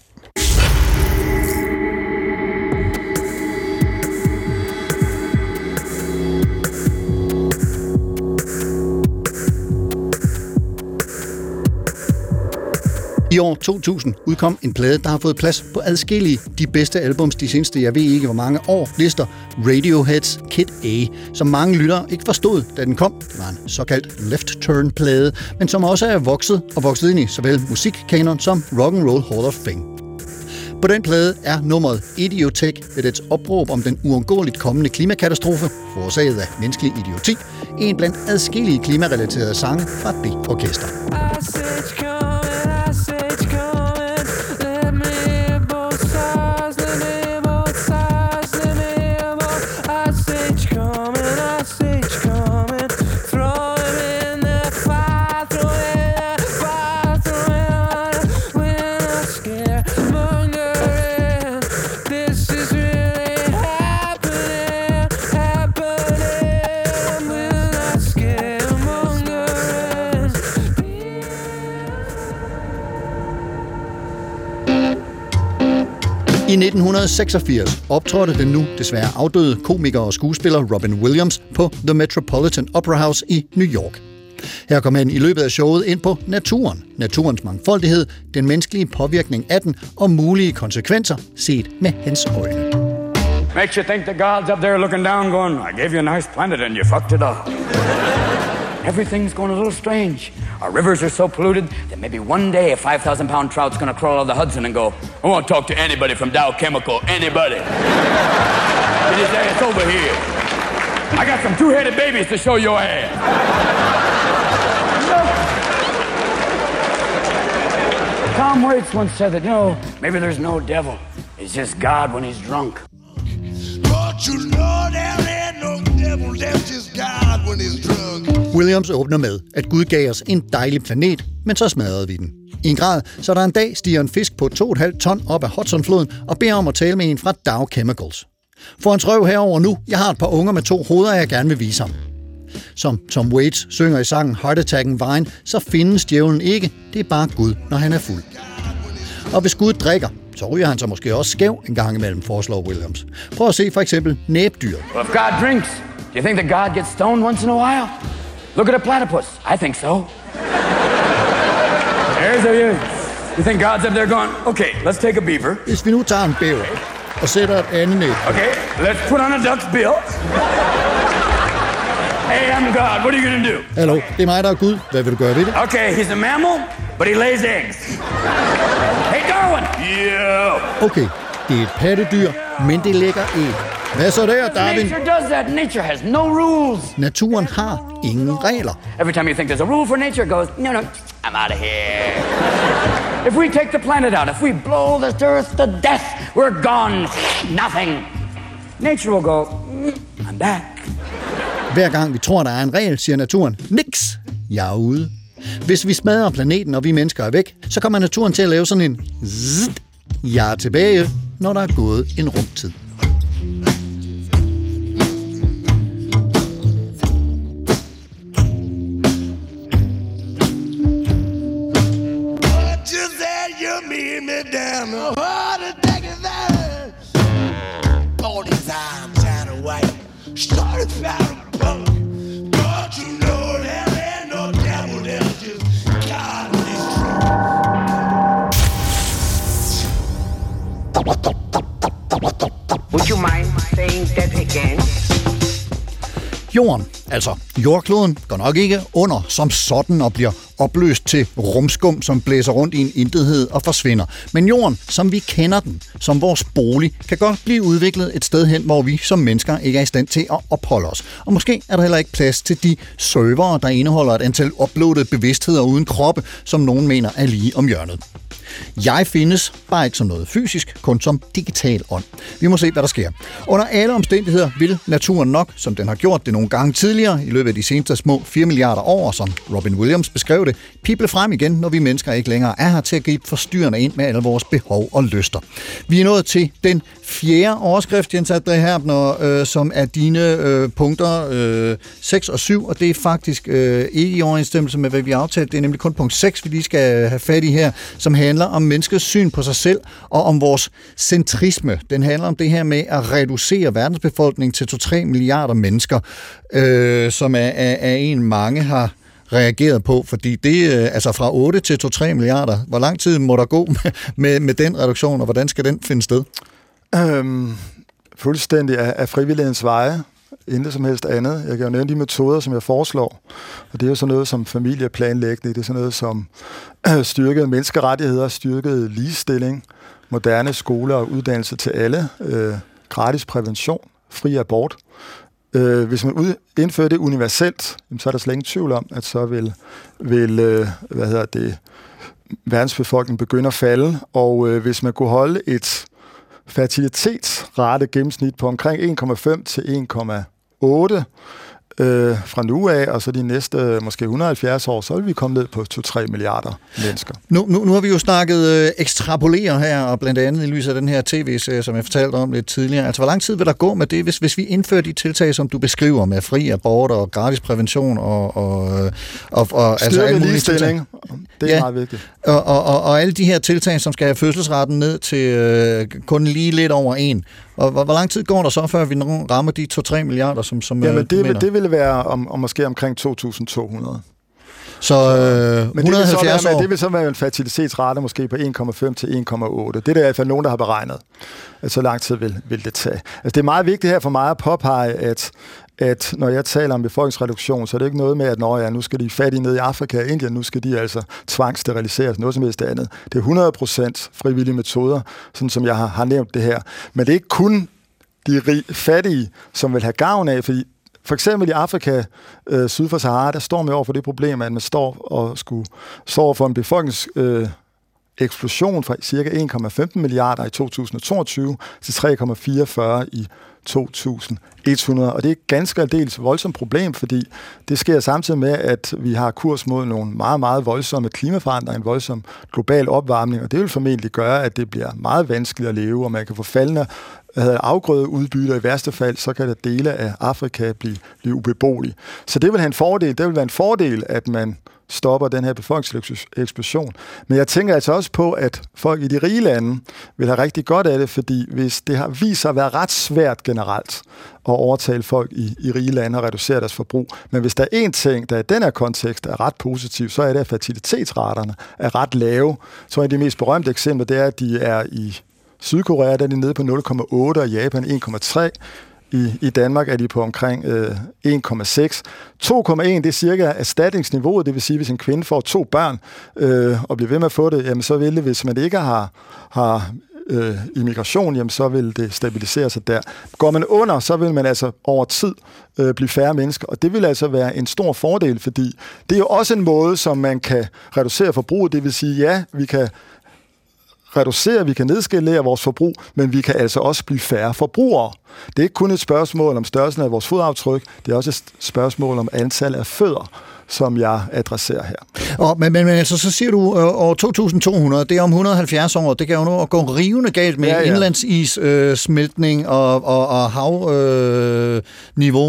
I år 2000 udkom en plade, der har fået plads på adskillige de bedste albums de seneste, jeg ved ikke hvor mange år, lister Radioheads Kid A, som mange lyttere ikke forstod, da den kom. Det var en såkaldt left turn plade, men som også er vokset og vokset ind i såvel musikkanon som rock and roll Hall of Fame. På den plade er nummeret Idiotech ved dets opråb om den uundgåeligt kommende klimakatastrofe, forårsaget af menneskelig idioti, en blandt adskillige klimarelaterede sange fra det orkester. 1986 optrådte den nu desværre afdøde komiker og skuespiller Robin Williams på The Metropolitan Opera House i New York. Her kom han i løbet af showet ind på naturen, naturens mangfoldighed, den menneskelige påvirkning af den og mulige konsekvenser set med hans øjne. Makes you think the God's up there looking down going, I gave you a nice planet and you fucked it up. Everything's going a little strange. Our rivers are so polluted that maybe one day a 5,000 pound trout's going to crawl out of the Hudson and go, I want to talk to anybody from Dow Chemical, anybody. It's over here? I got some two headed babies to show your ass. Tom Waits once said that, you know, maybe there's no devil. It's just God when he's drunk. But you know Williams åbner med, at Gud gav os en dejlig planet, men så smadrede vi den. I en grad, så der en dag stiger en fisk på 2,5 ton op af Hudsonfloden og beder om at tale med en fra Dow Chemicals. Få hans røv herover nu. Jeg har et par unger med to hoveder, jeg gerne vil vise ham. Som Tom Waits synger i sangen Heart Attack and Vine, så findes djævlen ikke. Det er bare Gud, når han er fuld. Og hvis Gud drikker, så ryger han så måske også skæv en gang imellem, foreslår Williams. Prøv at se for eksempel næbdyr. Well, if God drinks, you think that God gets stoned once in a while? Look at a platypus. I think so. There's a you. You think God's up there going, okay, let's take a beaver. Hvis vi nu tager en bæver og sætter et andet næb. Okay, let's put on a duck's bill. Hey, I'm God. What are you gonna do? Hallo, det er mig, der er Gud. Hvad vil du gøre ved det? Okay, he's a mammal, but he lays eggs. Hey, Darwin. Yeah. Okay, det er et pattedyr, men det lægger æg. Hvad så der, Darwin? Nature does that. Nature has no rules. Naturen har ingen regler. Every time you think there's a rule for nature, goes, no, no, I'm out of here. if we take the planet out, if we blow this earth to death, we're gone. Nothing. Nature will go, mm, I'm back. Hver gang vi tror, der er en regel, siger naturen, niks, jeg er ude. Hvis vi smadrer planeten, og vi mennesker er væk, så kommer naturen til at lave sådan en zzz, jeg er tilbage, når der er gået en rumtid. Jordkloden, går nok ikke under som sådan og bliver opløst til rumskum, som blæser rundt i en intethed og forsvinder. Men jorden, som vi kender den, som vores bolig, kan godt blive udviklet et sted hen, hvor vi som mennesker ikke er i stand til at opholde os. Og måske er der heller ikke plads til de servere, der indeholder et antal uploadede bevidstheder uden kroppe, som nogen mener er lige om hjørnet. Jeg findes bare ikke som noget fysisk, kun som digital ånd. Vi må se, hvad der sker. Under alle omstændigheder vil naturen nok, som den har gjort det nogle gange tidligere, i løbet af de seneste små 4 milliarder år, som Robin Williams beskrev det, pible frem igen, når vi mennesker ikke længere er her til at gribe forstyrrende ind med alle vores behov og lyster. Vi er nået til den fjerde overskrift, Jens Adre Herbner, øh, som er dine øh, punkter øh, 6 og 7, og det er faktisk øh, ikke i overensstemmelse med, hvad vi har aftalt. Det er nemlig kun punkt 6, vi lige skal have fat i her, som handler om menneskets syn på sig selv og om vores centrisme. Den handler om det her med at reducere verdensbefolkningen til 2-3 milliarder mennesker, øh, som er, er, er en mange har reageret på, fordi det øh, altså fra 8 til 2-3 milliarder. Hvor lang tid må der gå med, med, med den reduktion, og hvordan skal den finde sted? Øhm, fuldstændig af, af frivillighedens veje. Intet som helst andet. Jeg kan jo nævne de metoder, som jeg foreslår. Og det er jo sådan noget som familieplanlægning, det er sådan noget som øh, styrkede menneskerettigheder, styrket ligestilling, moderne skoler og uddannelse til alle, øh, gratis prævention, fri abort. Øh, hvis man ud, indfører det universelt, jamen, så er der slet ingen tvivl om, at så vil, vil øh, hvad hedder det, verdensbefolkningen begynde at falde. Og øh, hvis man kunne holde et fertilitetsrate gennemsnit på omkring 1,5 til 1,8, øh, fra nu af, og så de næste øh, måske 170 år, så vil vi komme ned på 2-3 milliarder mennesker. Nu, nu, nu har vi jo snakket øh, ekstrapolere her, og blandt andet i lyset af den her tv-serie, som jeg fortalte om lidt tidligere. Altså, hvor lang tid vil der gå med det, hvis, hvis vi indfører de tiltag, som du beskriver med fri abort og gratis prævention og, og, og, og altså alle mulige ligestilling. Det er ja. meget vigtigt. Og, og, og, og alle de her tiltag, som skal have fødselsretten ned til øh, kun lige lidt over en. Og hvor, hvor lang tid går der så, før vi rammer de 2-3 milliarder, som, som Jamen, øh, det, mener? det ville være om, om måske omkring 2.200. Så øh, Men det vil, så 170 være, år. det vil så være en fertilitetsrate måske på 1,5 til 1,8. Det er der i hvert fald nogen, der har beregnet, at så lang tid vil, vil det tage. Altså, det er meget vigtigt her for mig at påpege, at, at når jeg taler om befolkningsreduktion, så er det ikke noget med, at når ja, nu skal de fattige ned i Afrika og Indien, nu skal de altså tvangssteriliseres, noget som helst andet. Det er 100% frivillige metoder, sådan som jeg har, har nævnt det her. Men det er ikke kun de rig, fattige, som vil have gavn af, fordi for eksempel i Afrika, øh, syd for Sahara, der står man over for det problem, at man står og skulle står for en befolknings... Øh, eksplosion fra ca. 1,15 milliarder i 2022 til 3,44 i 2100. Og det er et ganske aldeles voldsomt problem, fordi det sker samtidig med, at vi har kurs mod nogle meget, meget voldsomme klimaforandringer, en voldsom global opvarmning, og det vil formentlig gøre, at det bliver meget vanskeligt at leve, og man kan få faldende afgrødeudbytter. I værste fald, så kan der dele af Afrika blive, blive ubeboelige. Så det vil have en fordel. Det vil være en fordel, at man stopper den her befolkningseksplosion. Men jeg tænker altså også på, at folk i de rige lande vil have rigtig godt af det, fordi hvis det har vist sig at være ret svært generelt at overtale folk i, i rige lande og reducere deres forbrug, men hvis der er én ting, der i den her kontekst er ret positiv, så er det, at fertilitetsraterne er ret lave. Så er de mest berømte eksempler, det er, at de er i Sydkorea, der er de nede på 0,8, og Japan 1,3. I, I Danmark er de på omkring øh, 1,6. 2,1 det er cirka erstatningsniveauet, det vil sige, hvis en kvinde får to børn øh, og bliver ved med at få det, jamen så vil det, hvis man ikke har, har øh, immigration, jamen så vil det stabilisere sig der. Går man under, så vil man altså over tid øh, blive færre mennesker, og det vil altså være en stor fordel, fordi det er jo også en måde, som man kan reducere forbruget, det vil sige, ja, vi kan reducere, vi kan nedskalere vores forbrug, men vi kan altså også blive færre forbrugere. Det er ikke kun et spørgsmål om størrelsen af vores fodaftryk, det er også et spørgsmål om antal af fødder, som jeg adresserer her. Og, men, men, altså, så siger du øh, år 2200, det er om 170 år, det kan jo nu gå rivende galt med Ja, ja, ja. ja. indlandsis øh, smeltning og, og, og hav øh,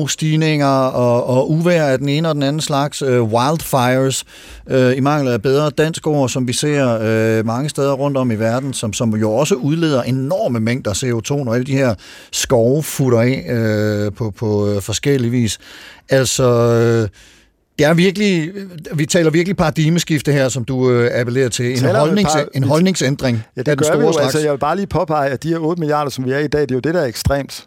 stigninger og, og uvejr af den ene og den anden slags øh, wildfires øh, i mangel af bedre dansk ord, som vi ser øh, mange steder rundt om i verden, som, som jo også udleder enorme mængder CO2, når alle de her skove futter af øh, på, på øh, forskellig vis. Altså... Øh, det er virkelig, vi taler virkelig paradigmeskifte her, som du øh, appellerer til. En, holdnings, par- en holdningsændring Ja, det den gør vi store jo. slags. Altså, jeg vil bare lige påpege, at de her 8 milliarder, som vi er i dag, det er jo det, der er ekstremt.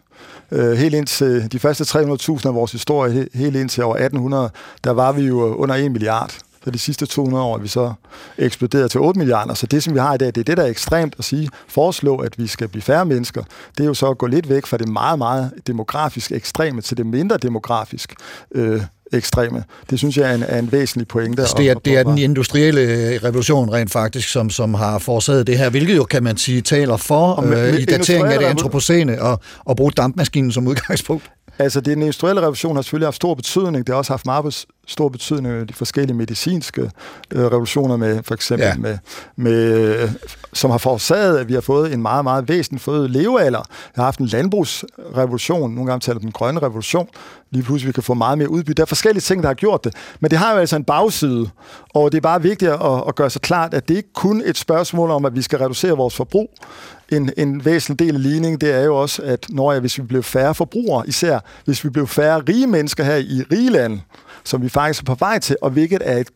Øh, helt indtil de første 300.000 af vores historie, he- helt indtil over 1800, der var vi jo under 1 milliard. Så de sidste 200 år er vi så eksploderet til 8 milliarder. Så det, som vi har i dag, det er det, der er ekstremt at sige. Foreslå, at vi skal blive færre mennesker. Det er jo så at gå lidt væk fra det meget, meget demografisk ekstreme til det mindre demografisk øh, ekstreme. Det synes jeg er en, er en væsentlig pointe. Altså, det, er, at- det er den industrielle øh, revolution rent faktisk, som, som har forårsaget det her, hvilket jo, kan man sige, taler for Og med- øh, i dateringen af det antropocene og, og bruge dampmaskinen som udgangspunkt. Altså, det, den industrielle revolution har selvfølgelig haft stor betydning. Det har også haft meget stor betydning med de forskellige medicinske øh, revolutioner, med for eksempel Ja. med, med, øh, som har forårsaget, at vi har fået en meget, meget væsentlig forøget levealder. Vi har haft en landbrugsrevolution, nogle gange taler den grønne revolution. Lige pludselig vi kan få meget mere udbytte. Der er forskellige ting, der har gjort det. Men det har jo altså en bagside, og det er bare vigtigt at, at gøre sig klart, at det ikke kun et spørgsmål om, at vi skal reducere vores forbrug. En, en væsentlig del af ligningen, det er jo også, at når jeg, hvis vi bliver færre forbrugere, især hvis vi bliver færre rige mennesker her i rige lande, som vi faktisk er på vej til, og hvilket er et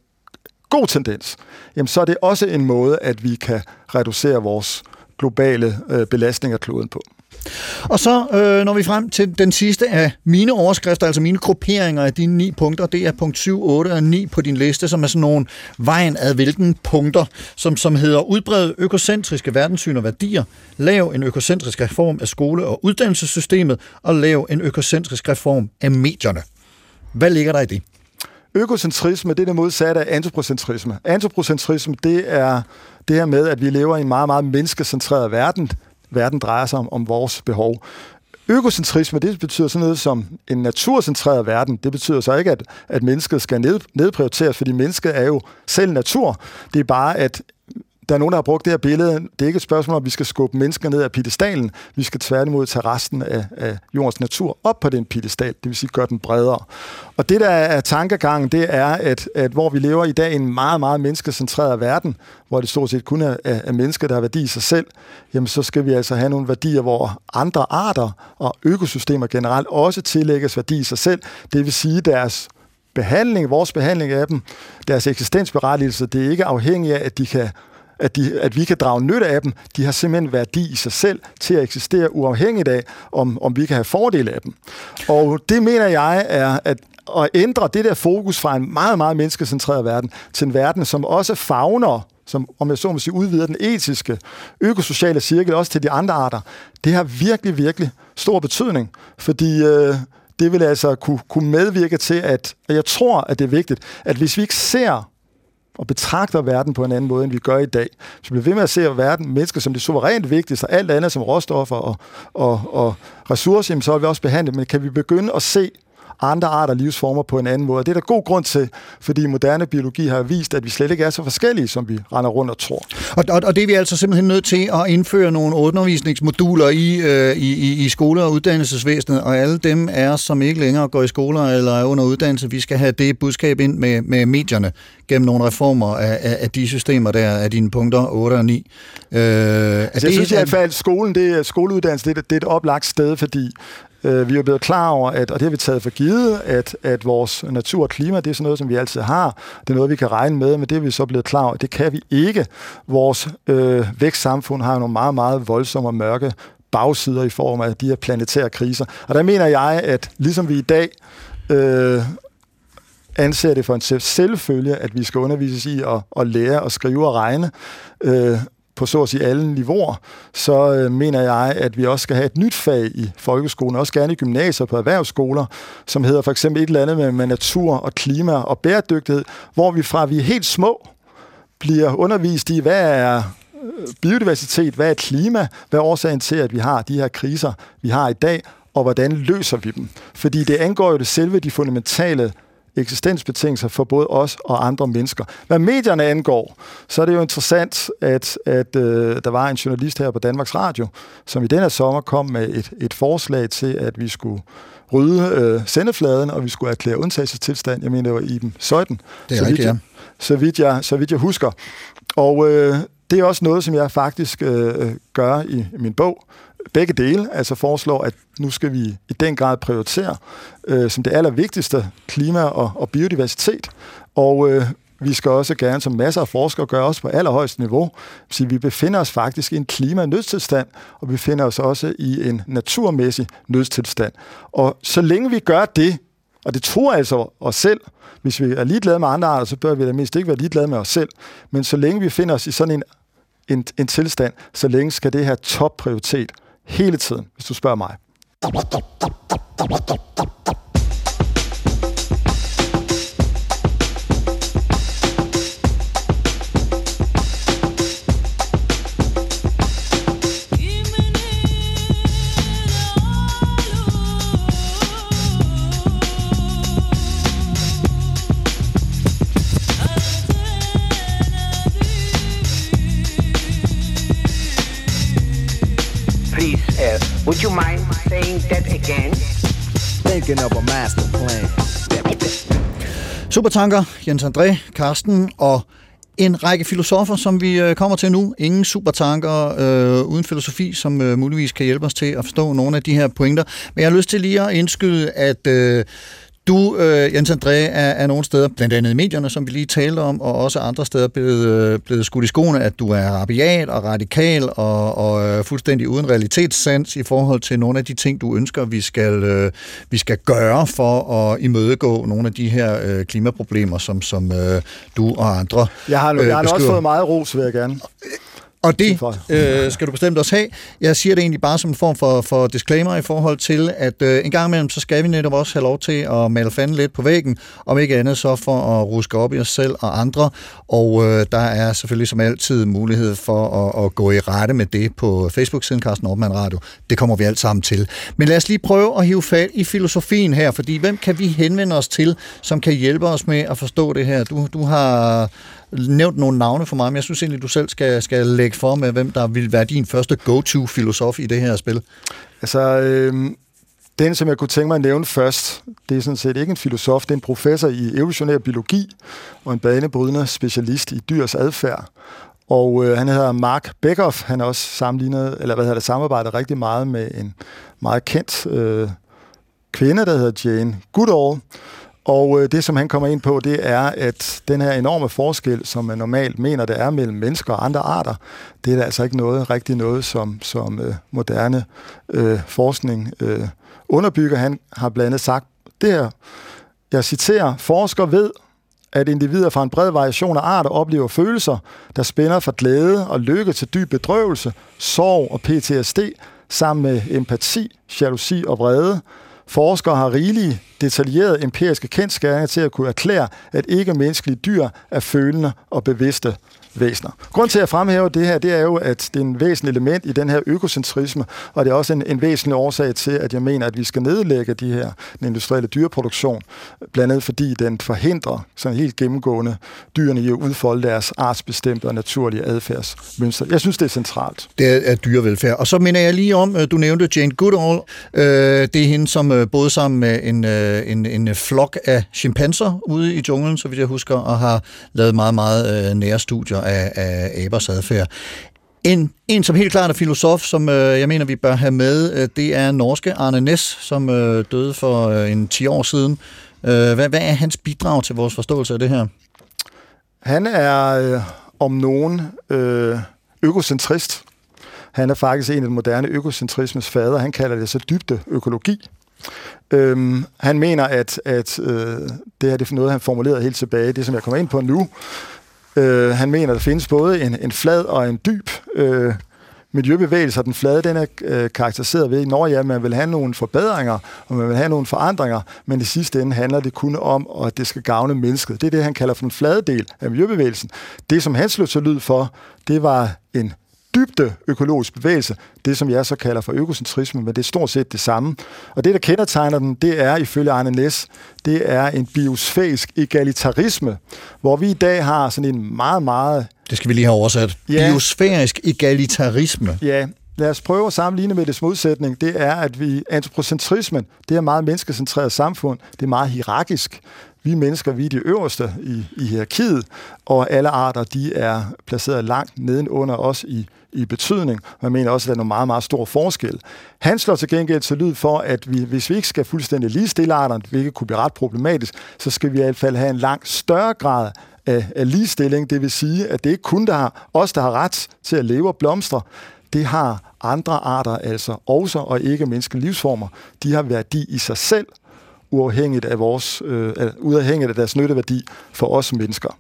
god tendens, jamen så er det også en måde, at vi kan reducere vores globale øh, belastning af kloden på. Og så øh, når vi frem til den sidste af mine overskrifter, altså mine grupperinger af dine ni punkter. Det er punkt 7, 8 og 9 på din liste, som er sådan nogle vejen ad hvilken punkter, som, som hedder udbred økocentriske verdenssyn og værdier, lav en økocentrisk reform af skole- og uddannelsessystemet, og lav en økocentrisk reform af medierne. Hvad ligger der i det? Økocentrisme, det er det modsatte af antropocentrisme. Antropocentrisme, det er det her med, at vi lever i en meget, meget menneskecentreret verden. Verden drejer sig om, om vores behov. økocentrisme, det betyder sådan noget som en naturcentreret verden. Det betyder så ikke, at, at mennesket skal ned, nedprioriteres, fordi mennesket er jo selv natur. Det er bare, at der er nogen, der har brugt det her billede. Det er ikke et spørgsmål, om vi skal skubbe mennesker ned af pedestalen. Vi skal tværtimod tage resten af, af jordens natur op på den pedestal, det vil sige gøre den bredere. Og det, der er tankegangen, det er, at, at hvor vi lever i dag i en meget, meget menneskecentreret verden, hvor det stort set kun er, er mennesker, der har værdi i sig selv, jamen så skal vi altså have nogle værdier, hvor andre arter og økosystemer generelt også tillægges værdi i sig selv. Det vil sige, deres behandling, vores behandling af dem, deres eksistensberettigelse, det er ikke afhængigt af, at de kan at, de, at vi kan drage nytte af dem. De har simpelthen værdi i sig selv til at eksistere uafhængigt af, om, om vi kan have fordele af dem. Og det mener jeg er, at at ændre det der fokus fra en meget, meget menneskecentreret verden til en verden, som også fagner som om jeg så må sige, udvider den etiske, økosociale cirkel også til de andre arter, det har virkelig, virkelig stor betydning, fordi øh, det vil altså kunne, kunne medvirke til, at, og jeg tror, at det er vigtigt, at hvis vi ikke ser og betragter verden på en anden måde, end vi gør i dag. Så vi bliver ved med at se verden, mennesker som det suverænt vigtigste, og alt andet som råstoffer og, og, og ressourcer, så vil vi også behandlet. Men kan vi begynde at se andre arter livsformer på en anden måde. Det er der god grund til, fordi moderne biologi har vist, at vi slet ikke er så forskellige, som vi render rundt og tror. Og, og, og det er vi altså simpelthen nødt til at indføre nogle undervisningsmoduler i, øh, i, i skole- og uddannelsesvæsenet, og alle dem er, som ikke længere går i skoler eller er under uddannelse, vi skal have det budskab ind med, med medierne gennem nogle reformer af, af, af de systemer der, af dine punkter 8 og 9. Øh, altså, jeg synes i hvert fald, at skolen, det, skoleuddannelse det, det er et oplagt sted, fordi Øh, vi er blevet klar over, at, og det har vi taget for givet, at, at vores natur og klima, det er sådan noget, som vi altid har. Det er noget, vi kan regne med, men det er vi så blevet klar over, det kan vi ikke. Vores øh, vækstsamfund har nogle meget, meget voldsomme og mørke bagsider i form af de her planetære kriser. Og der mener jeg, at ligesom vi i dag øh, anser det for en selvfølge, at vi skal undervises i at, at lære at skrive og regne, øh, på så at sige alle niveauer, så øh, mener jeg, at vi også skal have et nyt fag i folkeskolen, også gerne i gymnasier på erhvervsskoler, som hedder for eksempel et eller andet med, med natur og klima og bæredygtighed, hvor vi fra vi er helt små bliver undervist i, hvad er øh, biodiversitet, hvad er klima, hvad er årsagen til, at vi har de her kriser, vi har i dag, og hvordan løser vi dem? Fordi det angår jo det selve de fundamentale eksistensbetingelser for både os og andre mennesker. Hvad medierne angår, så er det jo interessant, at, at øh, der var en journalist her på Danmarks Radio, som i denne sommer kom med et, et forslag til, at vi skulle rydde øh, sendefladen, og vi skulle erklære undtagelsestilstand. Jeg mener, det var Iben Søjden. Det er så rigtigt, ja. Så vidt, jeg, så vidt jeg husker. Og øh, det er også noget, som jeg faktisk øh, gør i min bog, begge dele, altså foreslår, at nu skal vi i den grad prioritere øh, som det allervigtigste klima og, og biodiversitet. Og øh, vi skal også gerne, som masser af forskere gør, også på allerhøjeste niveau, sige, vi befinder os faktisk i en klimanødstilstand, og vi befinder os også i en naturmæssig nødstilstand. Og så længe vi gør det, og det tror altså os selv, hvis vi er ligeglade med andre arter, så bør vi da mindst ikke være ligeglade med os selv. Men så længe vi finder os i sådan en, en, en tilstand, så længe skal det have topprioritet hele tiden, hvis du spørger mig. Would you mind saying that again? Thinking of a master plan. Supertanker, Jens André, Karsten og en række filosofer, som vi øh, kommer til nu. Ingen supertanker øh, uden filosofi, som øh, muligvis kan hjælpe os til at forstå nogle af de her pointer. Men jeg har lyst til lige at indskyde, at øh, du, øh, Jens André, er, er nogle steder, blandt andet i medierne, som vi lige talte om, og også andre steder blevet, øh, blevet skudt i skoene, at du er rabiat og radikal og, og øh, fuldstændig uden realitetssans i forhold til nogle af de ting, du ønsker, vi skal, øh, vi skal gøre for at imødegå nogle af de her øh, klimaproblemer, som, som øh, du og andre Jeg har, øh, jeg har også fået meget ros, vil jeg gerne. Og det øh, skal du bestemt også have. Jeg siger det egentlig bare som en form for, for disclaimer i forhold til, at øh, en gang imellem, så skal vi netop også have lov til at male fanden lidt på væggen, om ikke andet så for at ruske op i os selv og andre. Og øh, der er selvfølgelig som altid mulighed for at, at gå i rette med det på Facebook-siden Carsten Ortmann Radio. Det kommer vi alt sammen til. Men lad os lige prøve at hive fat i filosofien her, fordi hvem kan vi henvende os til, som kan hjælpe os med at forstå det her? Du, du har nævnt nogle navne for mig, men jeg synes egentlig, du selv skal, skal lægge for med, hvem der vil være din første go-to-filosof i det her spil. Altså, øh, den, som jeg kunne tænke mig at nævne først, det er sådan set ikke en filosof, det er en professor i evolutionær biologi og en banebrydende specialist i dyrs adfærd. Og øh, han hedder Mark Beckhoff. Han er også sammenlignet, eller hvad hedder det, samarbejdet rigtig meget med en meget kendt øh, kvinde, der hedder Jane Goodall. Og øh, det, som han kommer ind på, det er, at den her enorme forskel, som man normalt mener, der er mellem mennesker og andre arter, det er der altså ikke noget, rigtig noget, som, som øh, moderne øh, forskning øh, underbygger. Han har blandt andet sagt det her, jeg citerer, forsker ved, at individer fra en bred variation af arter oplever følelser, der spænder fra glæde og lykke til dyb bedrøvelse, sorg og PTSD, sammen med empati, jalousi og vrede. Forskere har rigelige, detaljerede empiriske kendskærninger til at kunne erklære, at ikke-menneskelige dyr er følende og bevidste væsener. Grunden til at fremhæve det her, det er jo, at det er en væsentlig element i den her økocentrisme, og det er også en, en væsentlig årsag til, at jeg mener, at vi skal nedlægge de her, den industrielle dyreproduktion, blandt andet fordi den forhindrer sådan helt gennemgående dyrene i at udfolde deres artsbestemte og naturlige adfærdsmønster. Jeg synes, det er centralt. Det er dyrevelfærd. Og så minder jeg lige om, øh, du nævnte Jane Goodall. Øh, det er hende, som boede både sammen med en, en, en flok af chimpanser ude i junglen, så vidt jeg husker, og har lavet meget, meget nære studier af, af abers adfærd. En, en, som helt klart er filosof, som øh, jeg mener, vi bør have med, øh, det er norske Arne Næs, som øh, døde for øh, en 10 år siden. Øh, hvad, hvad er hans bidrag til vores forståelse af det her? Han er øh, om nogen øh, økocentrist. Han er faktisk en af den moderne økocentrismes fader. Han kalder det så dybde økologi. Øhm, han mener, at, at øh, det her det er noget, han formulerede helt tilbage, det som jeg kommer ind på nu, Øh, han mener, der findes både en, en flad og en dyb øh, miljøbevægelse, og den flade den er øh, karakteriseret ved, når ja, man vil have nogle forbedringer, og man vil have nogle forandringer, men i sidste ende handler det kun om, at det skal gavne mennesket. Det er det, han kalder for den flade del af miljøbevægelsen. Det, som han slog til lyd for, det var en dybde økologisk bevægelse, det som jeg så kalder for økocentrisme, men det er stort set det samme. Og det, der kendetegner den, det er ifølge Arne Næs, det er en biosfærisk egalitarisme, hvor vi i dag har sådan en meget, meget... Det skal vi lige have oversat. Ja. Biosfærisk egalitarisme. Ja, lad os prøve at sammenligne med det modsætning. Det er, at vi antropocentrismen, det er meget menneskecentreret samfund, det er meget hierarkisk. Vi mennesker, vi er de øverste i, i hierarkiet, og alle arter, de er placeret langt nedenunder os i, i betydning. Man mener også, at der er nogle meget, meget stor forskel. Han slår til gengæld til lyd for, at vi, hvis vi ikke skal fuldstændig ligestille arterne, hvilket kunne blive ret problematisk, så skal vi i hvert fald have en langt større grad af, af ligestilling. Det vil sige, at det ikke kun der har, os, der har ret til at leve og blomstre, det har andre arter altså også, og ikke menneskelige livsformer. De har værdi i sig selv, uafhængigt af, vores, øh, uafhængigt af deres nytteværdi for os mennesker.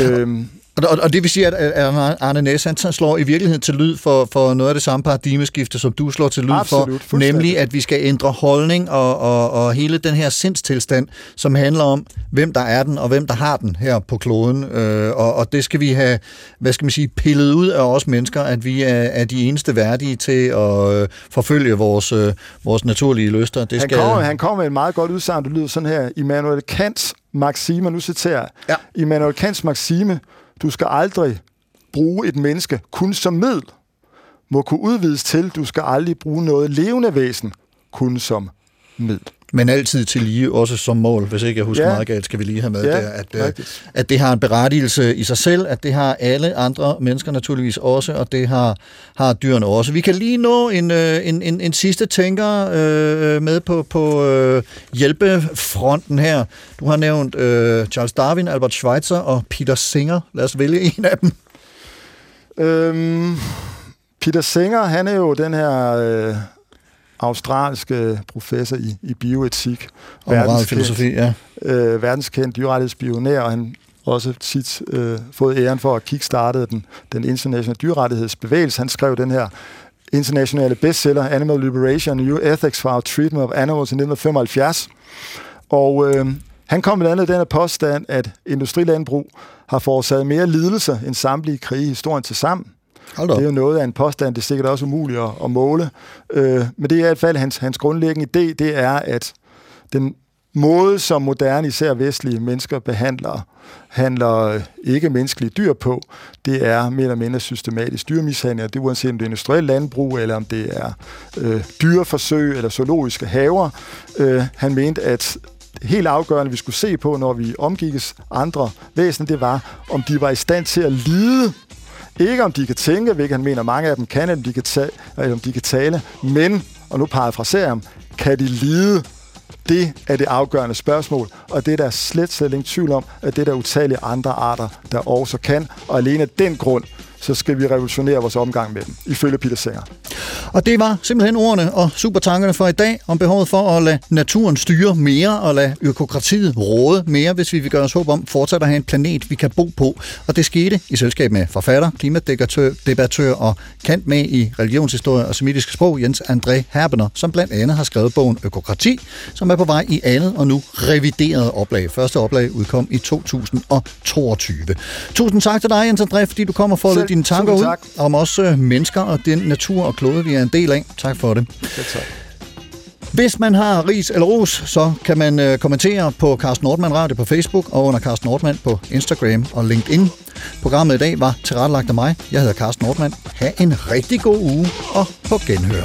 øhm, og, og det vil sige, at Arne Næs, han slår i virkeligheden til lyd for, for noget af det samme paradigmeskifte, som du slår til lyd Absolut, for, nemlig at vi skal ændre holdning og, og, og hele den her sindstilstand, som handler om, hvem der er den, og hvem der har den her på kloden. Øh, og, og det skal vi have, hvad skal man sige, pillet ud af os mennesker, at vi er, er de eneste værdige til at øh, forfølge vores, øh, vores naturlige lyster. Det skal... han, kommer, han kommer med et meget godt udsagn, det lyder sådan her, Immanuel Kants maxime, nu citerer jeg, ja. Immanuel Kants maxime, du skal aldrig bruge et menneske kun som middel, må kunne udvides til, du skal aldrig bruge noget levende væsen kun som middel. Men altid til lige, også som mål, hvis ikke jeg husker ja. meget galt, skal vi lige have med ja, der, at, øh, at det har en berettigelse i sig selv, at det har alle andre mennesker naturligvis også, og det har, har dyrene også. Vi kan lige nå en, øh, en, en, en sidste tænker øh, med på, på øh, hjælpefronten her. Du har nævnt øh, Charles Darwin, Albert Schweitzer og Peter Singer. Lad os vælge en af dem. Øhm, Peter Singer, han er jo den her... Øh australske professor i, i bioetik. Og filosofi, ja. Øh, verdenskendt dyrrettighedsbionær, og han også tit øh, fået æren for at kickstartede den, den internationale dyrerettighedsbevægelse. Han skrev den her internationale bestseller, Animal Liberation, New Ethics for Our Treatment of Animals i 1975. Og øh, han kom blandt andet den her påstand, at industrilandbrug har forårsaget mere lidelser end samtlige krige i historien til sammen. Det er jo noget af en påstand, det er sikkert også umuligt at, at måle. Øh, men det er i hvert fald hans, hans grundlæggende idé, det er, at den måde, som moderne, især vestlige mennesker behandler handler øh, ikke menneskelige dyr på, det er mere eller mindre systematisk dyrmishandling, det er uanset om det er industrielt landbrug, eller om det er øh, dyreforsøg eller zoologiske haver. Øh, han mente, at helt afgørende, vi skulle se på, når vi omgikkes andre væsener, det var, om de var i stand til at lide ikke om de kan tænke, hvilket han mener mange af dem kan, eller om de kan, ta- eller om de kan tale, men, og nu parafraserer ham, kan de lide? Det er det afgørende spørgsmål, og det er der slet, slet ingen tvivl om, at det er der utallige andre arter, der også kan, og alene af den grund, så skal vi revolutionere vores omgang med dem, ifølge Peter Singer. Og det var simpelthen ordene og supertankerne for i dag om behovet for at lade naturen styre mere og lade økokratiet råde mere, hvis vi vil gøre os håb om fortsat at have en planet, vi kan bo på. Og det skete i selskab med forfatter, klimadebattør og kant med i religionshistorie og semitisk sprog, Jens André Herbener, som blandt andet har skrevet bogen Økokrati, som er på vej i andet og nu revideret oplag. Første oplag udkom i 2022. Tusind tak til dig, Jens André, fordi du kommer for at dine tanker ud tak. om os øh, mennesker og den natur og klode, vi er en del af. Tak for det. Ja, tak. Hvis man har ris eller ros, så kan man øh, kommentere på Carsten Nordmann Radio på Facebook og under Carsten Nordmann på Instagram og LinkedIn. Programmet i dag var tilrettelagt af mig. Jeg hedder Carsten Nordmann. Ha' en rigtig god uge og på genhør.